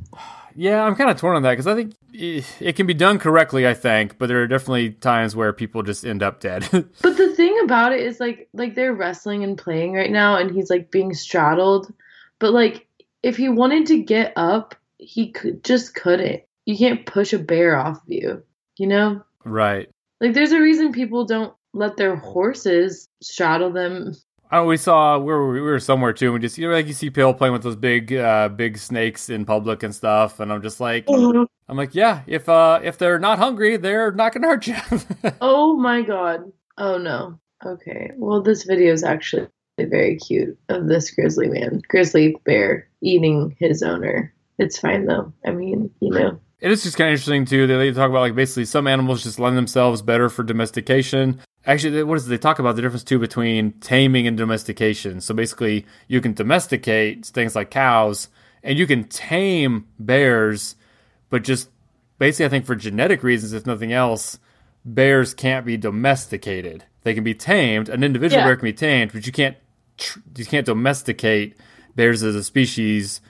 yeah, I'm kind of torn on that because I think it can be done correctly. I think, but there are definitely times where people just end up dead. but the thing about it is like like they're wrestling and playing right now and he's like being straddled. But like if he wanted to get up, he could just couldn't. You can't push a bear off of you, you know? right. Like there's a reason people don't let their horses straddle them Oh, we saw we were, we were somewhere too. And we just you know like you see Pill playing with those big uh, big snakes in public and stuff, and I'm just like I'm like yeah, if uh if they're not hungry, they're not gonna hurt you. Oh my god. Oh no. Okay. Well, this video is actually very cute of this grizzly man, grizzly bear eating his owner. It's fine though. I mean, you know. It is just kind of interesting too. They, they talk about like basically some animals just lend themselves better for domestication. Actually, they- what is it? They talk about the difference too between taming and domestication. So basically, you can domesticate things like cows, and you can tame bears, but just basically, I think for genetic reasons, if nothing else, bears can't be domesticated. They can be tamed. An individual Yeah. bear can be tamed, but you can't you can't domesticate bears as a species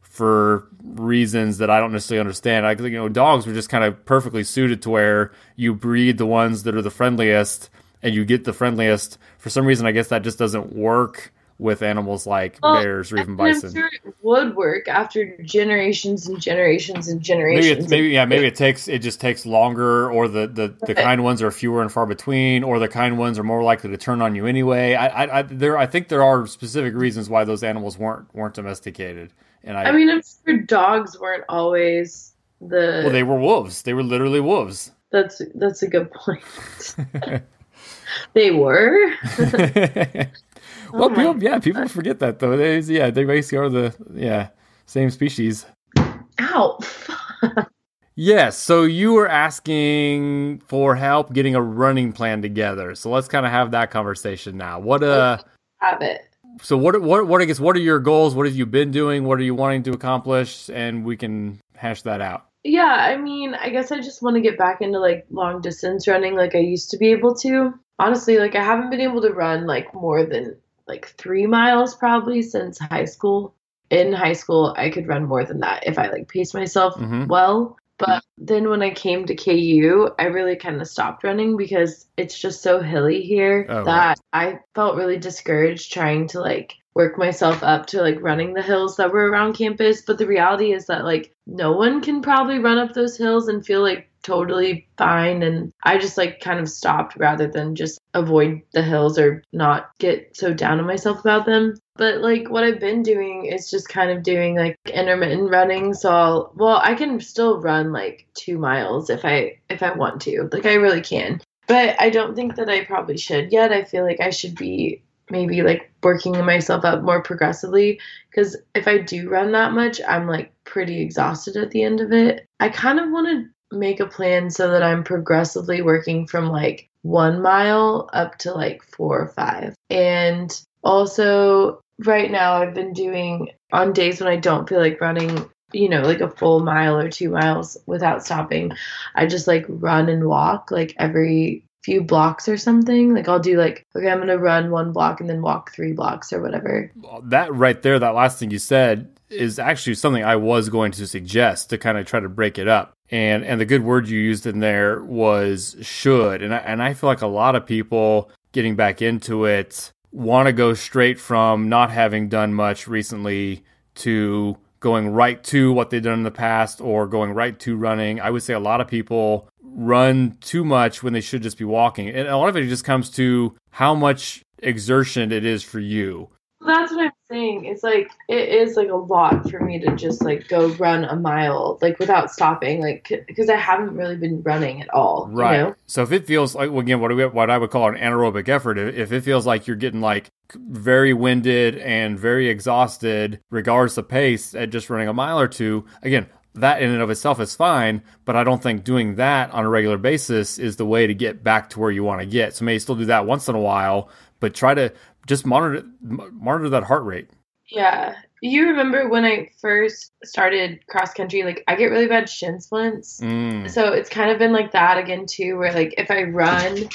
for reasons that I don't necessarily understand. I think you know dogs were just kind of perfectly suited to where you breed the ones that are the friendliest and you get the friendliest. For some reason, I guess that just doesn't work with animals like Well, bears or even bison. sure it would work after generations and generations and Maybe generations. it's maybe yeah maybe it takes it just takes longer or the the, the Right. kind ones are fewer and far between or the kind ones are more likely to turn on you anyway. I I, I there I think there are specific reasons why those animals weren't weren't domesticated. And I, I mean, I'm sure dogs weren't always the. well they were wolves. They were literally wolves. that's that's a good point. they were. well, Oh people, yeah, people forget that though. They, yeah, they basically are the yeah same species. Ow. Yes. So you were asking for help getting a running plan together. So let's kind of have that conversation now. What uh? Have it. So what what what I guess what are your goals? What have you been doing? What are you wanting to accomplish? And we can hash that out. Yeah, I mean, I guess I just want to get back into like long distance running like I used to be able to. Honestly, like I haven't been able to run like more than like three miles probably since high school. In high school, I could run more than that if I like paced myself Mhm. well. But then when I came to KU, I really kind of stopped running because it's just so hilly here Oh, that I felt really discouraged trying to like work myself up to like running the hills that were around campus. But the reality is that like no one can probably run up those hills and feel like totally fine. And I just like kind of stopped rather than just avoid the hills or not get so down on myself about them. But like what I've been doing is just kind of doing like intermittent running. So I'll, well, I can still run like two miles if I if I want to. Like I really can. But I don't think that I probably should yet. I feel like I should be maybe like working myself up more progressively because if I do run that much, I'm like pretty exhausted at the end of it. I kind of want to make a plan so that I'm progressively working from like one mile up to like four or five. And also, right now, I've been doing on days when I don't feel like running, you know, like a full mile or two miles without stopping, I just like run and walk like every few blocks or something. Like I'll do like, okay, I'm to run one block and then walk three blocks or whatever. That right there, that last thing you said is actually something I was going to suggest to kind of try to break it up. And and the good word you used in there was should. And I, and I feel like a lot of people getting back into it want to go straight from not having done much recently to going right to what they've done in the past or going right to running. I would say a lot of people run too much when they should just be walking. And a lot of it just comes to how much exertion it is for you. That's what I'm saying. It's like it is like a lot for me to just like go run a mile like without stopping, like because I haven't really been running at all. you know? So if it feels like well, again, what do we, what I would call an anaerobic effort, if if it feels like you're getting like very winded and very exhausted, regardless of pace, at just running a mile or two, again, that in and of itself is fine. But I don't think doing that on a regular basis is the way to get back to where you want to get. So maybe still do that once in a while, but try to just monitor monitor that heart rate. Yeah. You remember when I first started cross country, like I get really bad shin splints. Mm. So it's kind of been like that again too, where like if I run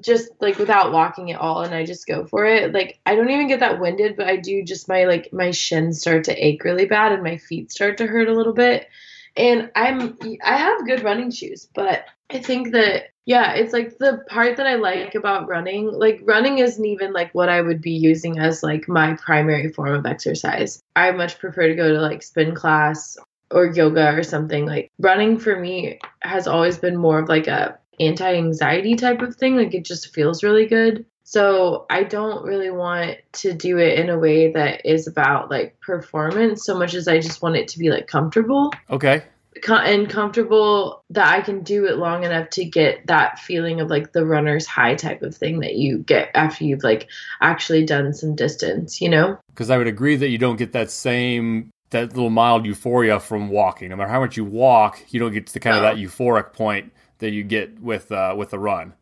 just like without walking at all and I just go for it, like I don't even get that winded, but I do just my like my shins start to ache really bad and my feet start to hurt a little bit. And I'm I have good running shoes, but I think that yeah, it's like the part that I like about running, like running isn't even like what I would be using as like my primary form of exercise. I much prefer to go to like spin class or yoga or something. Like running for me has always been more of like a anti-anxiety type of thing. Like it just feels really good. So I don't really want to do it in a way that is about like performance so much as I just want it to be like comfortable Okay. and comfortable that I can do it long enough to get that feeling of like the runner's high type of thing that you get after you've like actually done some distance, you know? because I would agree that you don't get that same that little mild euphoria from walking. No matter how much you walk, you don't get to the kind of that euphoric point that you get with uh, with the run.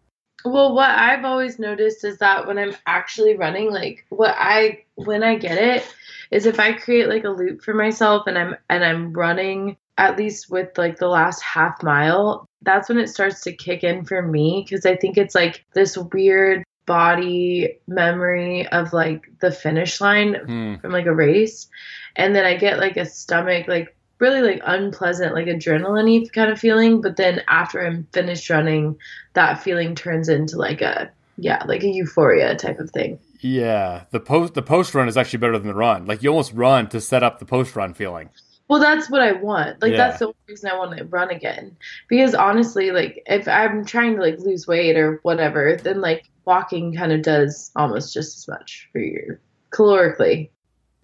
Well, what I've always noticed is that when I'm actually running, like what I when I get it is if I create like a loop for myself and I'm and I'm running at least with like the last half mile, that's when it starts to kick in for me because I think it's like this weird body memory of like the finish line Hmm. from like a race and then I get like a stomach like really like unpleasant like adrenaline kind of feeling but then after I'm finished running that feeling turns into like a yeah like a euphoria type of thing Yeah, the post the post run is actually better than the run. Like you almost run to set up the post run feeling. well that's what I want like Yeah. that's the only reason I want to run again because honestly like if I'm trying to like lose weight or whatever then like walking kind of does almost just as much for you calorically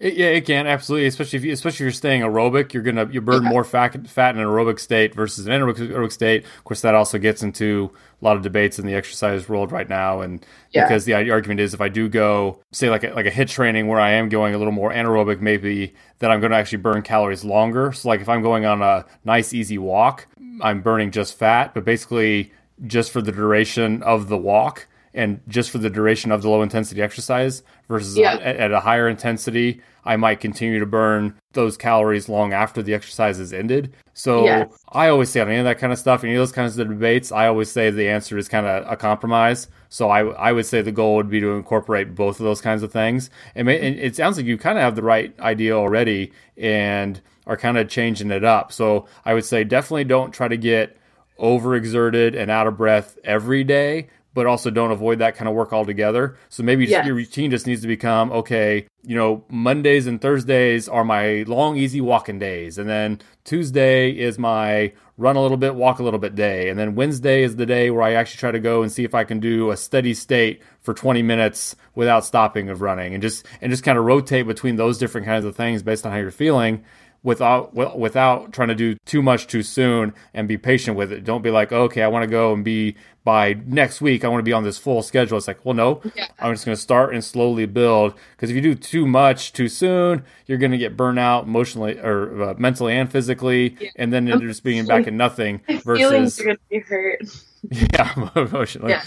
It, yeah, it can absolutely, especially if you, especially if you're staying aerobic, you're gonna you burn Yeah. more fat fat in an aerobic state versus an anaerobic aerobic state. Of course, that also gets into a lot of debates in the exercise world right now, and Yeah. because the argument is if I do go say like a, like a HIIT training where I am going a little more anaerobic, maybe that I'm going to actually burn calories longer. So like if I'm going on a nice easy walk, I'm burning just fat, but basically just for the duration of the walk and just for the duration of the low intensity exercise versus Yeah. at, at a higher intensity, I might continue to burn those calories long after the exercise is ended. So Yes. I always say on any of that kind of stuff, any of those kinds of debates, I always say the answer is kind of a compromise. So I, I would say the goal would be to incorporate both of those kinds of things. And, it sounds like you kind of have the right idea already and are kind of changing it up. So I would say definitely don't try to get overexerted and out of breath every day, but also don't avoid that kind of work altogether. So maybe Yes. your routine just needs to become okay, you know, Mondays and Thursdays are my long, easy walking days. And then Tuesday is my run a little bit, walk a little bit day. And then Wednesday is the day where I actually try to go and see if I can do a steady state for 20 minutes without stopping of running and just and just kind of rotate between those different kinds of things based on how you're feeling without without trying to do too much too soon and be patient with it. Don't be like, okay, I want to go and be by next week. I want to be on this full schedule. It's like, well, no, Yeah. I'm just going to start and slowly build. Because if you do too much too soon, you're going to get burnt out emotionally or uh, mentally and physically, Yeah. and then you're just being back in nothing. My Versus, feelings are gonna be hurt. yeah, emotionally. Yeah.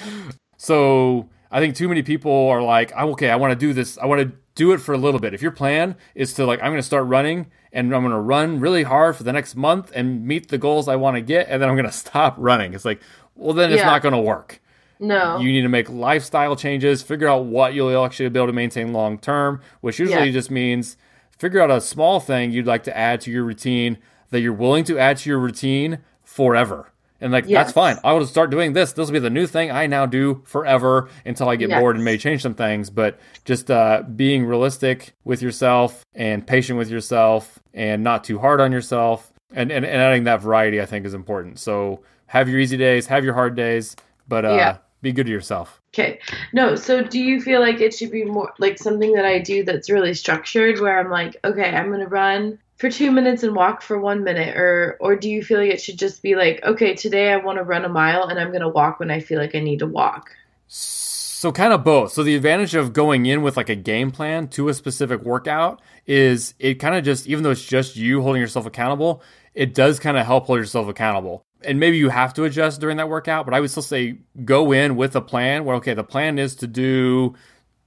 So I think too many people are like, okay, I want to do this. I want to do it for a little bit. If your plan is to like, I'm going to start running and I'm going to run really hard for the next month and meet the goals I want to get, and then I'm going to stop running. It's like, well, then it's Yeah. not going to work. No. You need to make lifestyle changes, figure out what you'll actually be able to maintain long term, which usually Yeah. just means figure out a small thing you'd like to add to your routine that you're willing to add to your routine forever. And like that's fine. I will start doing this. This will be the new thing I now do forever until I get Yes. bored and may change some things. But just uh, being realistic with yourself and patient with yourself and not too hard on yourself and, and, and adding that variety I think is important. So have your easy days, have your hard days, but uh, Yeah. be good to yourself. Okay. No, so do you feel like it should be more like something that I do that's really structured where I'm like, okay, I'm going to run for 2 minutes and walk for 1 minute or or do you feel like it should just be like, okay, today I want to run a mile and I'm going to walk when I feel like I need to walk? So kind of both. So the advantage of going in with like a game plan to a specific workout is it kind of just even though it's just you holding yourself accountable, it does kind of help hold yourself accountable. And maybe you have to adjust during that workout, but I would still say go in with a plan where okay, the plan is to do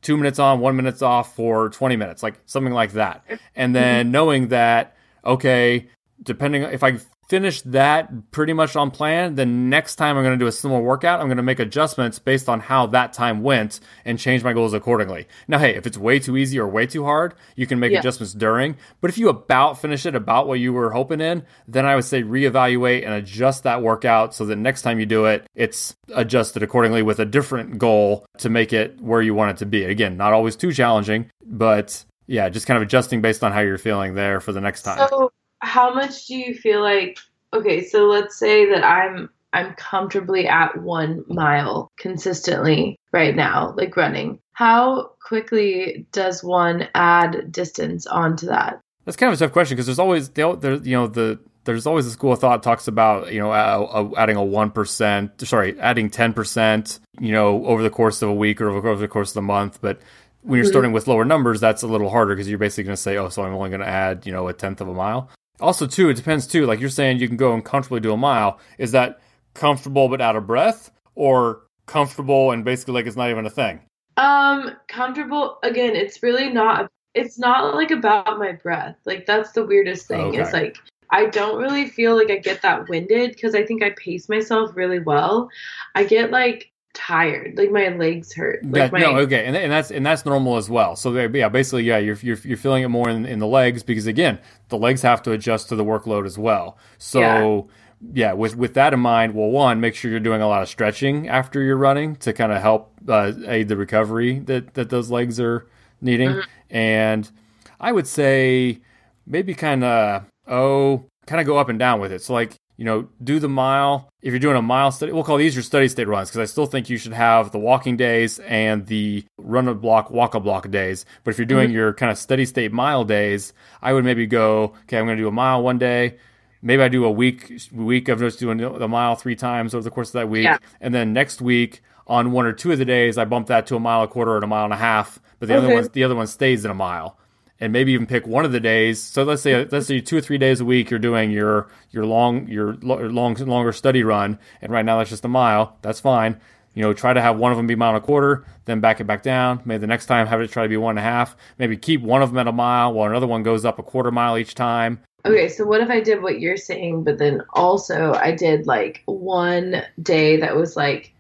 2 minutes on, 1 minutes off for 20 minutes, like something like that. And then mm-hmm. knowing that okay, depending if I finish that pretty much on plan, then next time I'm going to do a similar workout, I'm going to make adjustments based on how that time went and change my goals accordingly. Now, hey, if it's way too easy or way too hard, you can make Yeah. adjustments during. But if you about finish it about what you were hoping in, then I would say reevaluate and adjust that workout so that next time you do it, it's adjusted accordingly with a different goal to make it where you want it to be. Again, not always too challenging, but yeah, just kind of adjusting based on how you're feeling there for the next time. So, how much do you feel like okay, so let's say that I'm I'm comfortably at 1 mile consistently right now, like running. How quickly does one add distance onto that? That's kind of a tough question because there's always there, you know the there's always a school of thought talks about you know uh, uh, adding a one percent sorry adding ten percent you know over the course of a week or over the course of the month, but when you're Mhm. starting with lower numbers, that's a little harder because you're basically going to say, oh, so I'm only going to add you know a tenth of a mile. Also, too, it depends too. Like you're saying, you can go and comfortably do a mile. Is that comfortable but out of breath, or comfortable and basically like it's not even a thing? Um, comfortable again, it's really not it's not like about my breath. Like that's the weirdest thing. Is Okay. like I don't really feel like I get that winded because I think I pace myself really well. I get like tired, like my legs hurt. Like Yeah, my no, okay, and, and that's and that's normal as well. So yeah, yeah, basically, yeah, you're you're, you're feeling it more in, in the legs because again, the legs have to adjust to the workload as well. So yeah, with with that in mind, well, one, make sure you're doing a lot of stretching after you're running to kind of help uh, aid the recovery that that those legs are needing, Mhm. and I would say maybe kind of oh, kind of go up and down with it. So like you know, do the mile. If you're doing a mile study, we'll call these your steady state runs because I still think you should have the walking days and the run a block, walk a block days. But if you're doing mhm. your kind of steady state mile days, I would maybe go, okay, I'm going to do a mile one day. Maybe I do a week week of just doing the mile three times over the course of that week, Yeah. and then next week on one or two of the days, I bump that to a mile a quarter and a mile and a half. But the other Okay. one, the other one stays in a mile and maybe even pick one of the days. So let's say let's say two or three days a week you're doing your your long your long longer study run, and right now that's just a mile. That's fine. You know, try to have one of them be mile and a quarter, then back it back down. Maybe the next time have it try to be one and a half. Maybe keep one of them at a mile while another one goes up a quarter mile each time. Okay, so what if I did what you're saying, but then also I did like one day that was like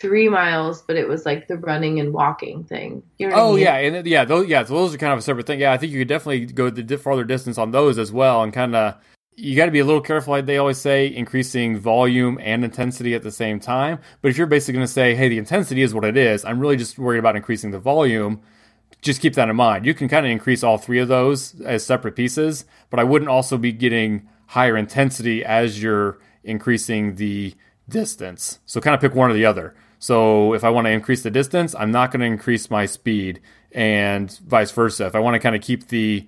three miles, but it was like the running and walking thing. You know what I Oh mean? yeah, and yeah, those yeah, so those are kind of a separate thing. Yeah, I think you could definitely go the farther distance on those as well, and kind of you got to be a little careful, like they always say, increasing volume and intensity at the same time. But if you're basically going to say, hey, the intensity is what it is, I'm really just worried about increasing the volume. Just keep that in mind. You can kind of increase all three of those as separate pieces, but I wouldn't also be getting higher intensity as you're increasing the distance. So kind of pick one or the other. So if I want to increase the distance, I'm not going to increase my speed, and vice versa. If I want to kind of keep the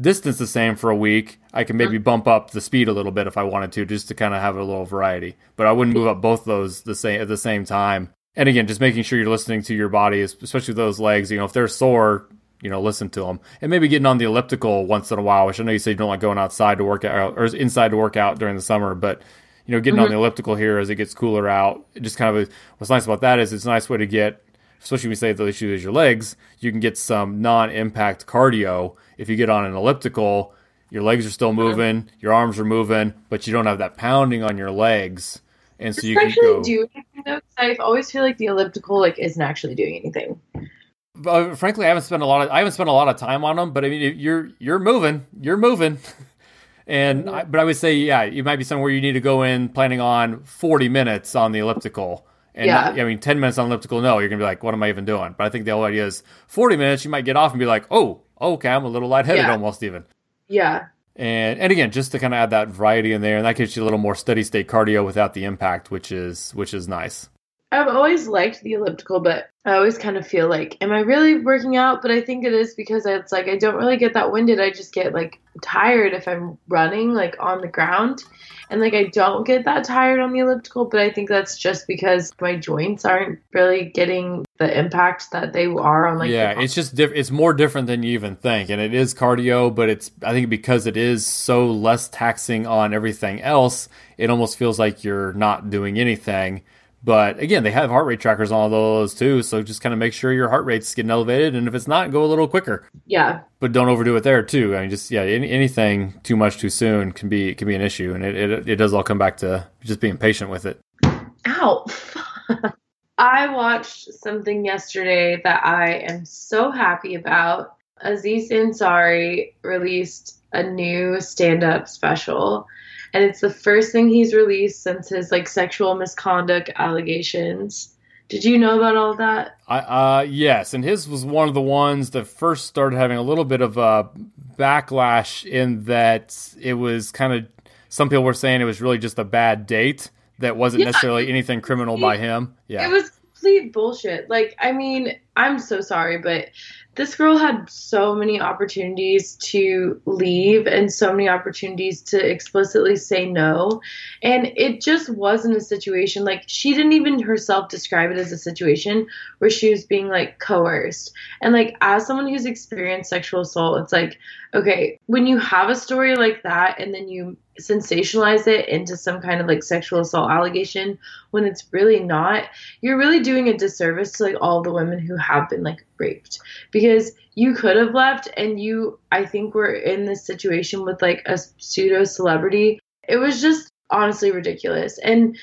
distance the same for a week, I can maybe bump up the speed a little bit if I wanted to, just to kind of have a little variety. But I wouldn't move up both those the same at the same time. And again, just making sure you're listening to your body, especially those legs. You know, if they're sore, you know, listen to them, and maybe getting on the elliptical once in a while. Which I know you say you don't like going outside to work out or inside to work out during the summer, but you know, getting on mm-hmm. the elliptical here as it gets cooler out. It just kind of what's nice about that is it's a nice way to get especially when you say the issue is your legs, you can get some non-impact cardio. If you get on an elliptical, your legs are still moving, your arms are moving, but you don't have that pounding on your legs, and so Does you actually go. do anything though? I always feel like the elliptical like isn't actually doing anything. But uh, frankly, I haven't spent a lot of I haven't spent a lot of time on them, but I mean, you're you're moving, you're moving. And I, but I would say, yeah, it might be somewhere where you need to go in planning on 40 minutes on the elliptical. And Yeah. not- I mean, 10 minutes on elliptical, no, you're gonna be like, what am I even doing? But I think the whole idea is 40 minutes, you might get off and be like, oh, okay, I'm a little lightheaded Yeah. almost even. Yeah. And and again, just to kind of add that variety in there, and that gives you a little more steady state cardio without the impact, which is which is nice. I've always liked the elliptical, but I always kind of feel like, am I really working out? But I think it is because it's like I don't really get that winded. I just get like tired if I'm running like on the ground. And like I don't get that tired on the elliptical, but I think that's just because my joints aren't really getting the impact that they are on like yeah, the- it's just diff- it's more different than you even think, and it is cardio, but it's I think because it is so less taxing on everything else, it almost feels like you're not doing anything. But again, they have heart rate trackers on all those too, so just kind of make sure your heart rate's getting elevated, and if it's not, go a little quicker. yeah. But don't overdo it there too. I mean, just yeah, any, anything too much too soon can be can be an issue, and it, it it does all come back to just being patient with it. Ow. I watched something yesterday that I am so happy about. Aziz Ansari released a new stand-up special, and it's the first thing he's released since his like sexual misconduct allegations. Did you know about all that? I, uh, yes, and his was one of the ones that first started having a little bit of a backlash in that it was kind of some people were saying it was really just a bad date that wasn't Yeah. necessarily anything criminal by him. Yeah, It was complete bullshit. Like, I mean, I'm so sorry, but this girl had so many opportunities to leave and so many opportunities to explicitly say no. And it just wasn't a situation like she didn't even herself describe it as a situation where she was being like coerced. And like, as someone who's experienced sexual assault, it's like, okay, when you have a story like that and then you sensationalize it into some kind of like sexual assault allegation when it's really not, you're really doing a disservice to like all the women who have been like raped because you could have left and you I think we're in this situation with like a pseudo celebrity. It was just honestly ridiculous. And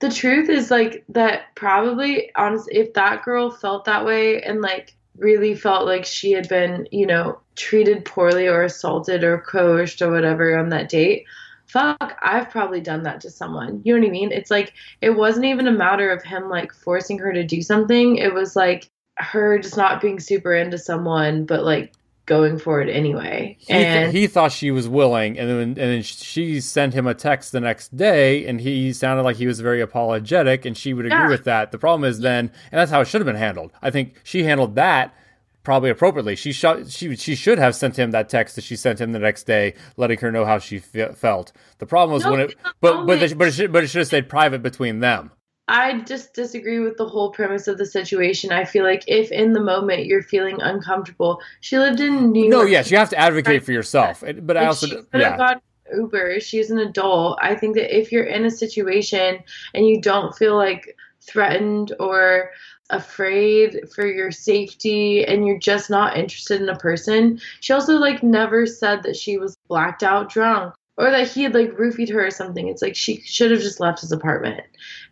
the truth is like that probably honestly if that girl felt that way and like really felt like she had been, you know, treated poorly or assaulted or coerced or whatever on that date, fuck, I've probably done that to someone. You know what I mean? It's like it wasn't even a matter of him like forcing her to do something. It was like her just not being super into someone, but like going for it anyway. he, th- and he thought she was willing, and then and then she sent him a text the next day, and he sounded like he was very apologetic, and she would agree Yeah. with that. The problem is then, and that's how it should have been handled. I think she handled that probably appropriately. She shot, she she should have sent him that text that she sent him the next day, letting her know how she fe- felt. The problem was No, when it, but but, the, but it should but it should have stayed private between them. I just disagree with the whole premise of the situation. I feel like if in the moment you're feeling uncomfortable, she lived in New No, York. No, yes, you have to advocate for yourself, but I also she could yeah. have got Uber. She's an adult. I think that if you're in a situation and you don't feel like threatened or afraid for your safety and you're just not interested in a person, she also like never said that she was blacked out drunk or that he had like roofied her or something. It's like she should have just left his apartment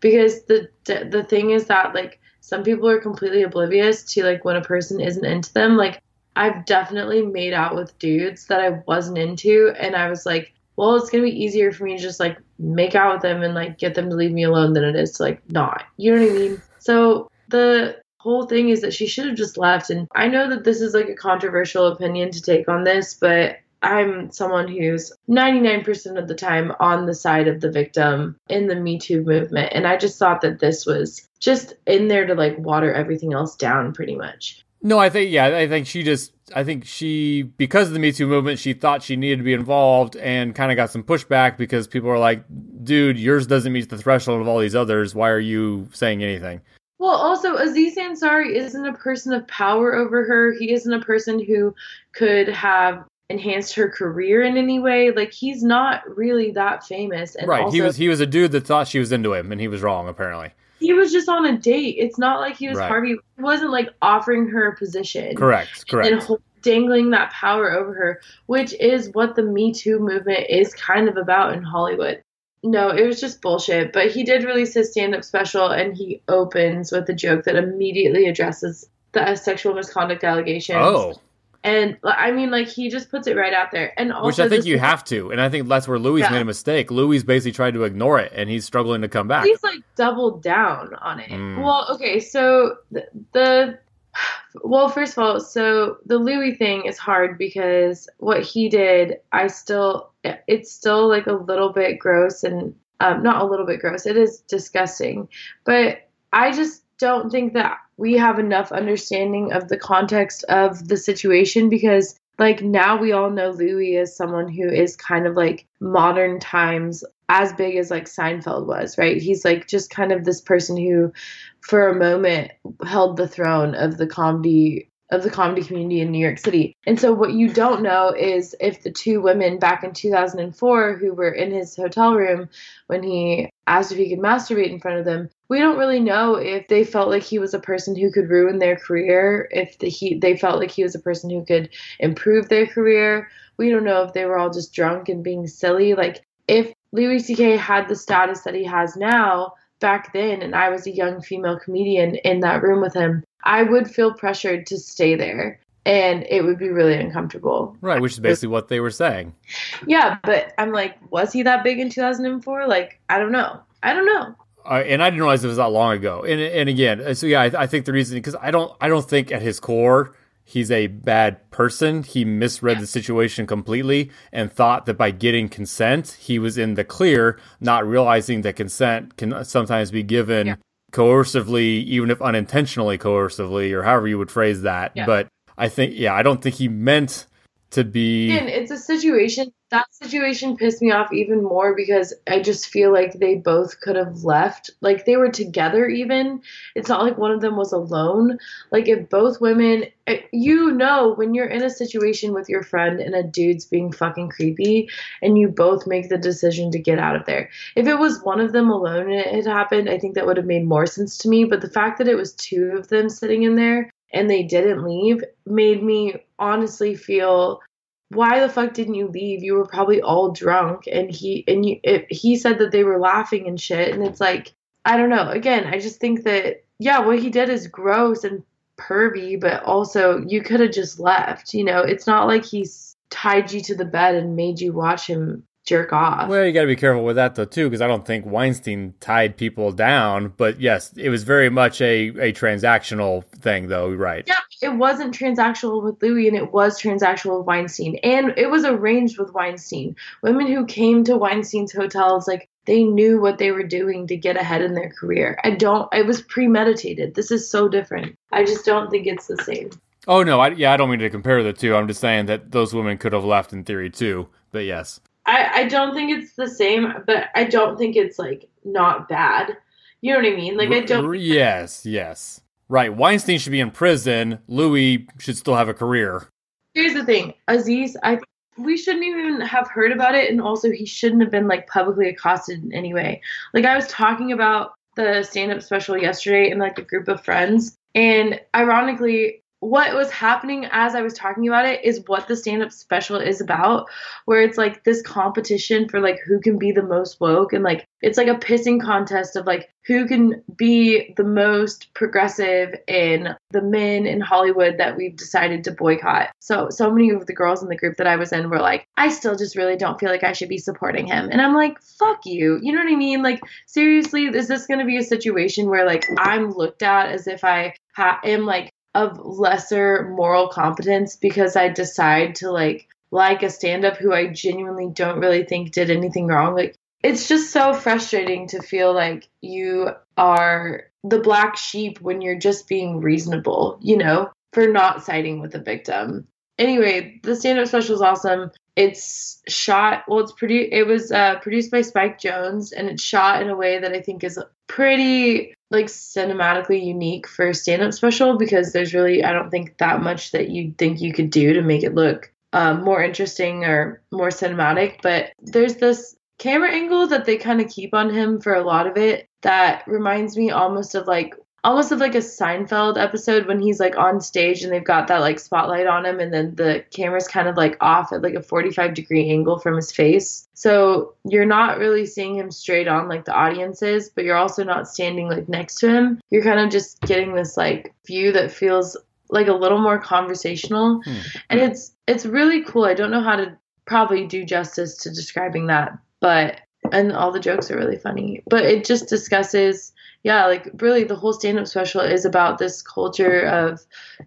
because the the thing is that like some people are completely oblivious to like when a person isn't into them. Like I've definitely made out with dudes that I wasn't into, and I was like, well, it's gonna be easier for me to just like make out with them and like get them to leave me alone than it is to like not. You know what I mean? So the whole thing is that she should have just left. And I know that this is like a controversial opinion to take on this, but I'm someone who's 99% of the time on the side of the victim in the Me Too movement. And I just thought that this was just in there to like water everything else down pretty much. No, I think yeah, I think she just I think she because of the Me Too movement, she thought she needed to be involved and kind of got some pushback because people were like, "Dude, yours doesn't meet the threshold of all these others. Why are you saying anything?" Well, also Aziz Ansari isn't a person of power over her. He isn't a person who could have enhanced her career in any way. Like he's not really that famous. And right. Also, he was he was a dude that thought she was into him, and he was wrong apparently he was just on a date. It's not like he was right. Harvey. He wasn't like offering her a position. Correct. Correct. And dangling that power over her, which is what the Me Too movement is kind of about in Hollywood. No, it was just bullshit. But he did release his stand up special and he opens with a joke that immediately addresses the sexual misconduct allegations. Oh. And I mean, like he just puts it right out there, and also which I think you have to, and I think that's where Louis yeah. made a mistake. Louis basically tried to ignore it, and he's struggling to come back. He's like doubled down on it. Mm. Well, okay, so the, the well, first of all, so the Louis thing is hard because what he did, I still, it's still like a little bit gross, and um, not a little bit gross. It is disgusting, but I just don't think that we have enough understanding of the context of the situation because like now we all know Louis as someone who is kind of like modern times as big as like Seinfeld was, right? He's like just kind of this person who for a moment held the throne of the comedy of the comedy community in New York City. And so what you don't know is if the two women back in 2004 who were in his hotel room when he asked if he could masturbate in front of them, we don't really know if they felt like he was a person who could ruin their career, if the, he they felt like he was a person who could improve their career. We don't know if they were all just drunk and being silly. Like if Louis C.K. had the status that he has now, back then and I was a young female comedian in that room with him, I would feel pressured to stay there and it would be really uncomfortable. Right, which is basically what they were saying. Yeah, but I'm like, was he that big in 2004? Like, I don't know. I don't know. Uh, and I didn't realize it was that long ago. And and again, so yeah, I, I think the reason because I don't I don't think at his core he's a bad person. He misread yeah. the situation completely and thought that by getting consent, he was in the clear, not realizing that consent can sometimes be given yeah. coercively, even if unintentionally coercively, or however you would phrase that. Yeah. But I think, yeah, I don't think he meant to be. And it's a situation that situation pissed me off even more because I just feel like they both could have left. Like they were together, even. It's not like one of them was alone. Like if both women, eh, you know, when you're in a situation with your friend and a dude's being fucking creepy and you both make the decision to get out of there. If it was one of them alone and it had happened, I think that would have made more sense to me. But the fact that it was two of them sitting in there and they didn't leave made me honestly feel why the fuck didn't you leave? You were probably all drunk, and he and you. It, he said that they were laughing and shit, and it's like I don't know. Again, I just think that yeah, what he did is gross and pervy, but also you could have just left. You know, it's not like he's tied you to the bed and made you watch him jerk off. Well, you got to be careful with that though too, because I don't think Weinstein tied people down. But yes, it was very much a a transactional thing, though, right? Yeah, it wasn't transactional with Louis, and it was transactional with Weinstein, and it was arranged with Weinstein. Women who came to Weinstein's hotels, like they knew what they were doing to get ahead in their career. I don't. It was premeditated. This is so different. I just don't think it's the same. Oh no, I, yeah, I don't mean to compare the two. I'm just saying that those women could have left in theory too. But yes. I, I don't think it's the same, but I don't think it's like not bad. You know what I mean? Like I don't. Yes, yes, right. Weinstein should be in prison. Louis should still have a career. Here's the thing, Aziz. I we shouldn't even have heard about it, and also he shouldn't have been like publicly accosted in any way. Like I was talking about the stand-up special yesterday in like a group of friends, and ironically, what was happening as I was talking about it is what the stand up special is about, where it's like this competition for like who can be the most woke and like it's like a pissing contest of like who can be the most progressive in the men in Hollywood that we've decided to boycott. So so many of the girls in the group that I was in were like, I still just really don't feel like I should be supporting him. And I'm like, fuck you. You know what I mean? Like seriously, is this going to be a situation where like I'm looked at as if I ha- am like of lesser moral competence because I decide to like like a stand up who I genuinely don't really think did anything wrong. Like it's just so frustrating to feel like you are the black sheep when you're just being reasonable, you know, for not siding with the victim. Anyway, the stand up special is awesome. It's shot well. It's pretty. It was uh, produced by Spike Jonze, and it's shot in a way that I think is pretty like cinematically unique for a stand-up special because there's really I don't think that much that you think you could do to make it look um, more interesting or more cinematic. But there's this camera angle that they kind of keep on him for a lot of it that reminds me almost of like almost of like a Seinfeld episode when he's like on stage and they've got that like spotlight on him and then the camera's kind of like off at like a 45 degree angle from his face. So you're not really seeing him straight on like the audience is, but you're also not standing like next to him. You're kind of just getting this like view that feels like a little more conversational. Hmm. And it's it's really cool. I don't know how to probably do justice to describing that, but and all the jokes are really funny. But it just discusses yeah, like really the whole stand up special is about this culture of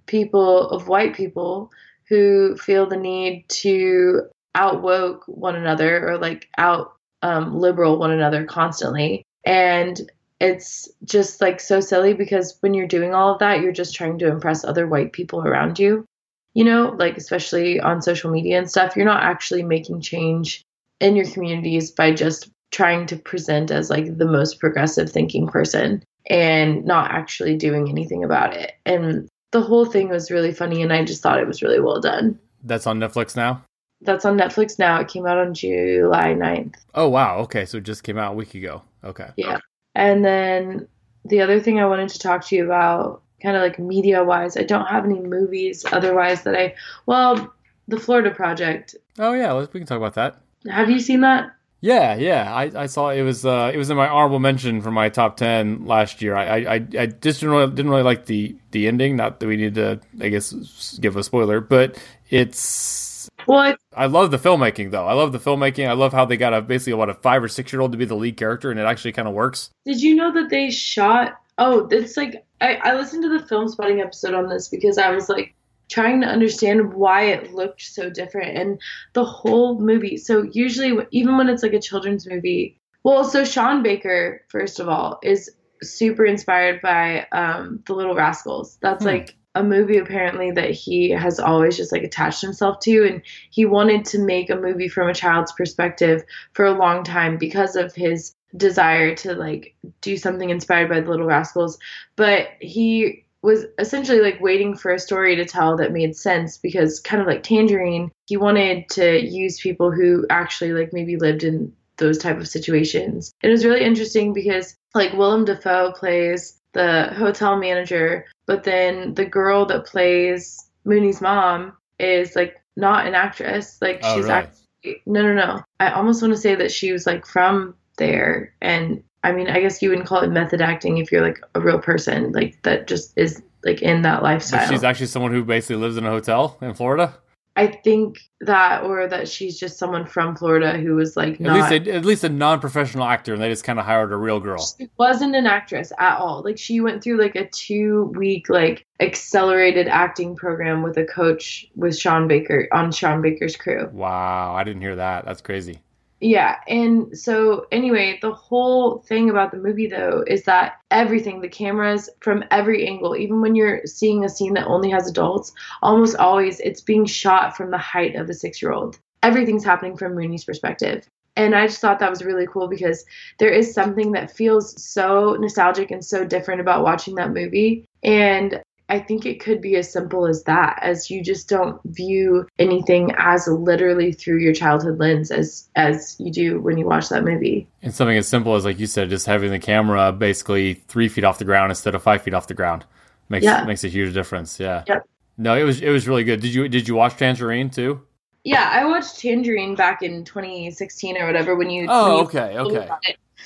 people, of white people who feel the need to outwoke one another or like out um, liberal one another constantly. And it's just like so silly because when you're doing all of that, you're just trying to impress other white people around you. You know, like especially on social media and stuff, you're not actually making change in your communities by just trying to present as like the most progressive thinking person and not actually doing anything about it. And the whole thing was really funny and I just thought it was really well done. That's on Netflix now? That's on Netflix now. It came out on July 9th. Oh, wow. Okay. So it just came out a week ago. Okay. Yeah. And then the other thing I wanted to talk to you about, kind of like media wise, I don't have any movies otherwise that I, well, The Florida Project. Oh, yeah. we can talk about that. Have you seen that? Yeah, yeah, I, I saw it was uh, it was in my honorable mention for my top ten last year. I I, I just didn't really, didn't really like the the ending. Not that we need to, I guess, give a spoiler, but it's what I love the filmmaking though. I love the filmmaking. I love how they got a basically what a five or six year old to be the lead character, and it actually kind of works. Did you know that they shot? Oh, it's like I, I listened to the Filmspotting episode on this because I was like, trying to understand why it looked so different and the whole movie. So usually even when it's like a children's movie, well, so Sean Baker first of all is super inspired by um, The Little Rascals. That's hmm. like a movie apparently that he has always just like attached himself to and he wanted to make a movie from a child's perspective for a long time because of his desire to like do something inspired by the little rascals but he was essentially like waiting for a story to tell that made sense because kind of like Tangerine, he wanted to use people who actually like maybe lived in those type of situations. It was really interesting because like Willem Dafoe plays the hotel manager, but then the girl that plays Moonee's mom is like not an actress. Like oh, she's really? actually no no no. I almost want to say that she was like from there and I mean, I guess you wouldn't call it method acting if you're like a real person, like that just is like in that lifestyle. But she's actually someone who basically lives in a hotel in Florida. I think that, or that she's just someone from Florida who was like not, at least a, at least a non-professional actor, and they just kind of hired a real girl. She wasn't an actress at all. Like she went through like a two-week like accelerated acting program with a coach with Sean Baker on Sean Baker's crew. Wow, I didn't hear that. That's crazy. Yeah, and so anyway, the whole thing about the movie though is that everything, the cameras from every angle, even when you're seeing a scene that only has adults, almost always it's being shot from the height of a six year old. Everything's happening from Moonee's perspective. And I just thought that was really cool because there is something that feels so nostalgic and so different about watching that movie. And I think it could be as simple as that, as you just don't view anything as literally through your childhood lens as as you do when you watch that movie. And something as simple as like you said, just having the camera basically three feet off the ground instead of five feet off the ground makes yeah. makes a huge difference. Yeah. Yep. No, it was it was really good. Did you did you watch Tangerine too? Yeah, I watched Tangerine back in 2016 or whatever when you. Oh, okay, okay.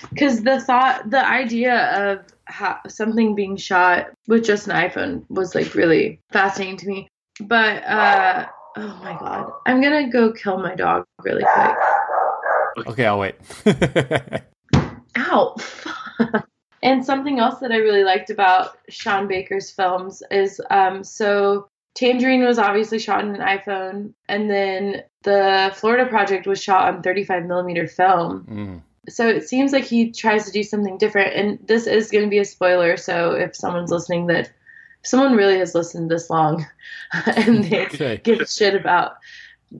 Because the thought, the idea of how, something being shot with just an iPhone was like really fascinating to me. But uh, oh my god, I'm gonna go kill my dog really quick. Okay, I'll wait. Ow. and something else that I really liked about Sean Baker's films is um, so Tangerine was obviously shot in an iPhone, and then the Florida Project was shot on 35 millimeter film. Mm. So it seems like he tries to do something different, and this is going to be a spoiler. So if someone's listening, that if someone really has listened this long and they Okay. give a shit about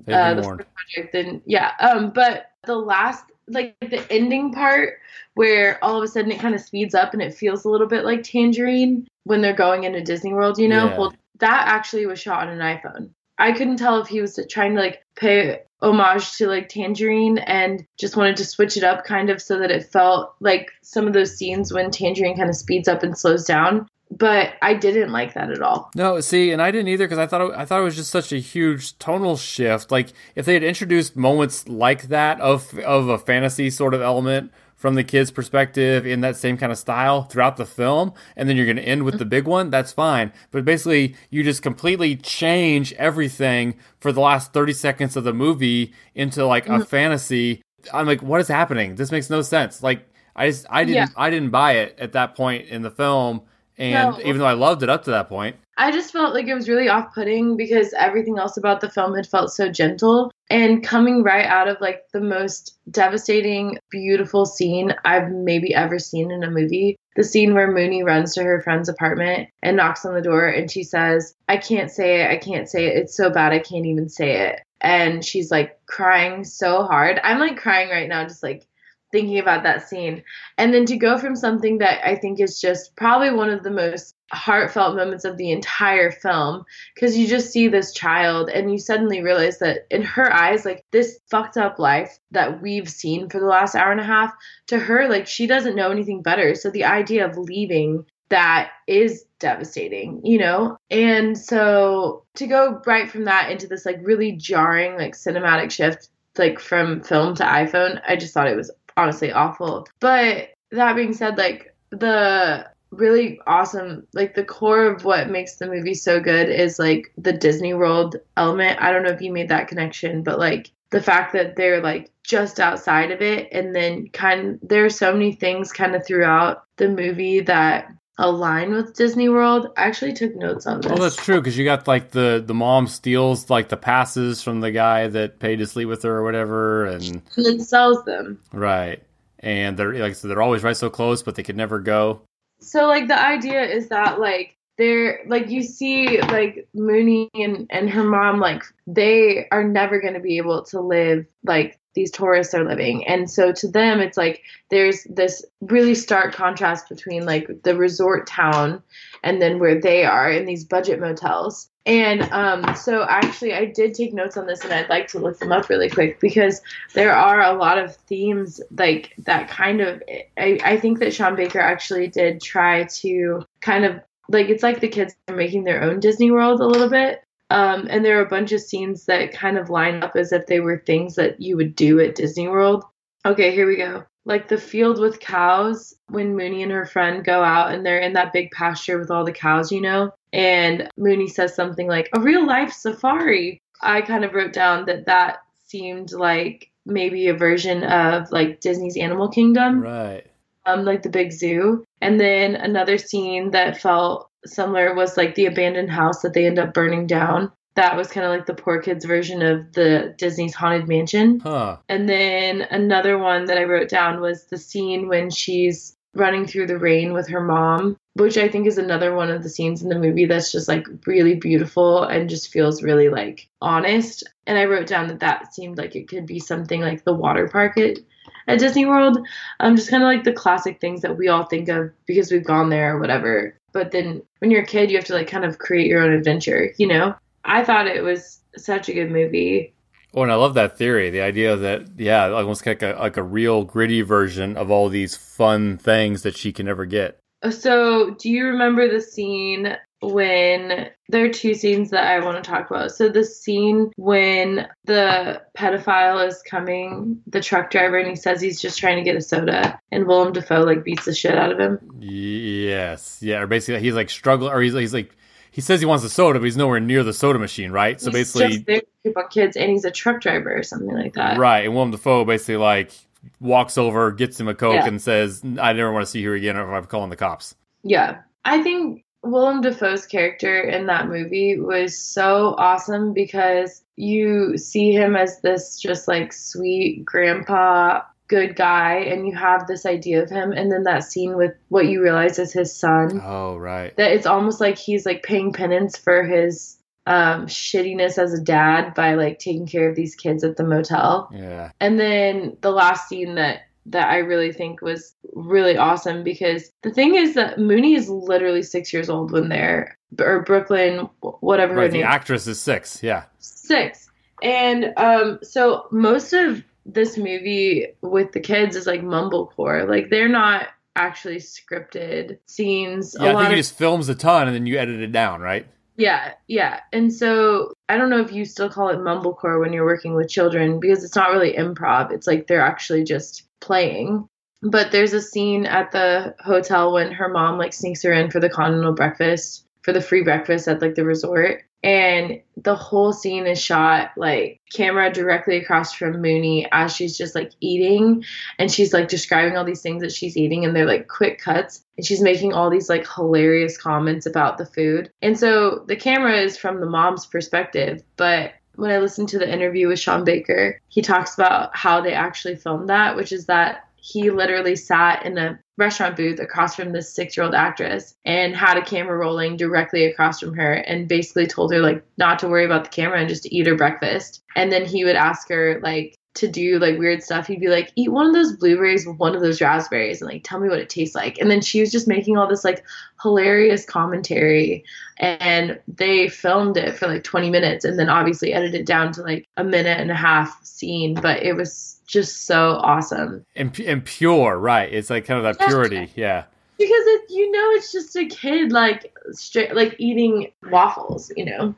uh, the. Florida project, then yeah. Um, but the last, like the ending part, where all of a sudden it kind of speeds up and it feels a little bit like Tangerine when they're going into Disney World, you know. Yeah. That actually was shot on an iPhone. I couldn't tell if he was trying to like pay homage to like Tangerine and just wanted to switch it up kind of so that it felt like some of those scenes when Tangerine kind of speeds up and slows down. But I didn't like that at all. No, see, and I didn't either because I thought it, I thought it was just such a huge tonal shift. Like if they had introduced moments like that of of a fantasy sort of element from the kid's perspective in that same kind of style throughout the film, and then you're going to end with the mm-hmm. big one, that's fine. But basically, you just completely change everything for the last thirty seconds of the movie into like a mm-hmm. fantasy. I'm like, what is happening? This makes no sense. Like I just I didn't Yeah. I didn't buy it at that point in the film. And No. even though I loved it up to that point, I just felt like it was really off putting because everything else about the film had felt so gentle. And coming right out of like the most devastating, beautiful scene I've maybe ever seen in a movie the scene where Moonee runs to her friend's apartment and knocks on the door and she says, I can't say it, I can't say it, it's so bad, I can't even say it. And she's like crying so hard. I'm like crying right now, just like thinking about that scene. And then to go from something that I think is just probably one of the most heartfelt moments of the entire film because you just see this child and you suddenly realize that in her eyes like this fucked up life that we've seen for the last hour and a half to her like she doesn't know anything better so the idea of leaving that is devastating you know and so to go right from that into this like really jarring like cinematic shift like from film to iphone i just thought it was honestly awful. But that being said like the really awesome like the core of what makes the movie so good is like the disney world element. I don't know if you made that connection but like the fact that they're like just outside of it and then kind there are so many things kind of throughout the movie that align with disney world. I actually took notes on this. Well, that's true because you got like the the mom steals like the passes from the guy that paid to sleep with her or whatever, and and then sells them. Right, and they're like so they're always right so close, but they could never go. so like the idea is that like they're like you see like Moonee and and her mom like they are never going to be able to live like these tourists are living and so to them it's like there's this really stark contrast between like the resort town and then where they are in these budget motels and um so actually I did take notes on this and I'd like to look them up really quick because there are a lot of themes like that kind of I, I think that Sean Baker actually did try to kind of like it's like the kids are making their own Disney World a little bit. Um, and there are a bunch of scenes that kind of line up as if they were things that you would do at Disney World. Okay, here we go. Like the field with cows when Moonee and her friend go out and they're in that big pasture with all the cows, you know? And Mooney says something like, a real life safari. I kind of wrote down that that seemed like maybe a version of like Disney's Animal Kingdom Right. um, like the big zoo. And then another scene that felt similar was like the abandoned house that they end up burning down. That was kind of like the poor kids version of the Disney's Haunted Mansion. Huh. And then another one that I wrote down was the scene when she's running through the rain with her mom, which I think is another one of the scenes in the movie that's just like really beautiful and just feels really like honest. And I wrote down that that seemed like it could be something like the water park at, at Disney World. Um, just kind of like the classic things that we all think of because we've gone there or whatever. But then when you're a kid, you have to like kind of create your own adventure, you know? I thought it was such a good movie. Oh, and I love that theory. The idea that yeah, almost like a like a real gritty version of all these fun things that she can never get. So, do you remember the scene when there are two scenes that I want to talk about. So the scene when the pedophile is coming, the truck driver, and he says he's just trying to get a soda, and Willem Dafoe like beats the shit out of him. Yes, yeah. Or basically, he's like struggling, or he's he's like he says he wants a soda, but he's nowhere near the soda machine, right? So He's basically, just there keep kids, and he's a truck driver or something like that. right. And Willem Dafoe basically like walks over, gets him a coke, Yeah. and says, "I never want to see you again, or I'm calling the cops." Yeah. I think Willem Dafoe's character in that movie was so awesome because you see him as this just like sweet grandpa, good guy, and you have this idea of him. And then that scene with what you realize is his son, Oh, right. that it's almost like he's like paying penance for his um, shittiness as a dad by like taking care of these kids at the motel. Yeah. And then the last scene that that I really think was really awesome because the thing is that Moonee is literally six years old when they're or Brooklynn, whatever Right. The name, actress is six. Yeah. six. And um, so most of this movie with the kids is like mumblecore. Like they're not actually scripted scenes. Yeah. I a lot think he of just films a ton and then you edit it down, right? yeah, yeah. And so I don't know if you still call it mumblecore when you're working with children because it's not really improv. It's like they're actually just playing. But there's a scene at the hotel when her mom like sneaks her in for the continental breakfast, for the free breakfast at like the resort. And the whole scene is shot like camera directly across from Moonee as she's just like eating and she's like describing all these things that she's eating and they're like quick cuts and she's making all these like hilarious comments about the food. And so the camera is from the mom's perspective, but when I listened to the interview with Sean Baker, he talks about how they actually filmed that, which is that he literally sat in a restaurant booth across from this six year old actress and had a camera rolling directly across from her and basically told her like not to worry about the camera and just to eat her breakfast. And then he would ask her like to do like weird stuff. He'd be like, eat one of those blueberries with one of those raspberries and like tell me what it tastes like. And then she was just making all this like hilarious commentary and they filmed it for like 20 minutes and then obviously edited it down to like a minute and a half scene. But it was just so awesome. And, and pure, right? It's like kind of that Yeah. purity. Yeah. because it, you know it's just a kid like straight like eating waffles you know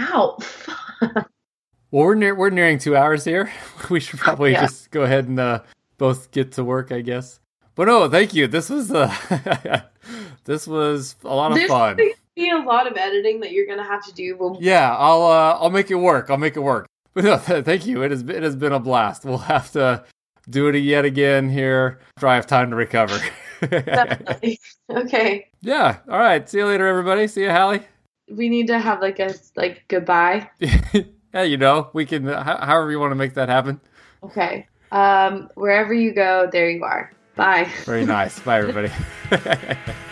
ow Well, we're near, we're nearing two hours here. We should probably Yeah. just go ahead and uh, both get to work, I guess. But no, thank you. This was uh, this was a lot of there's fun. going to be a lot of editing that you're gonna have to do when Yeah, I'll uh, I'll make it work. I'll make it work. But no, th- thank you. It has been, it has been a blast. We'll have to do it yet again here. After I have time to recover. Definitely. okay yeah. All right. See you later, everybody. See you, Hallie. we need to have like a like goodbye yeah, you know, we can. Uh, however you want to make that happen. okay um wherever you go there you are bye Very nice. Bye, everybody.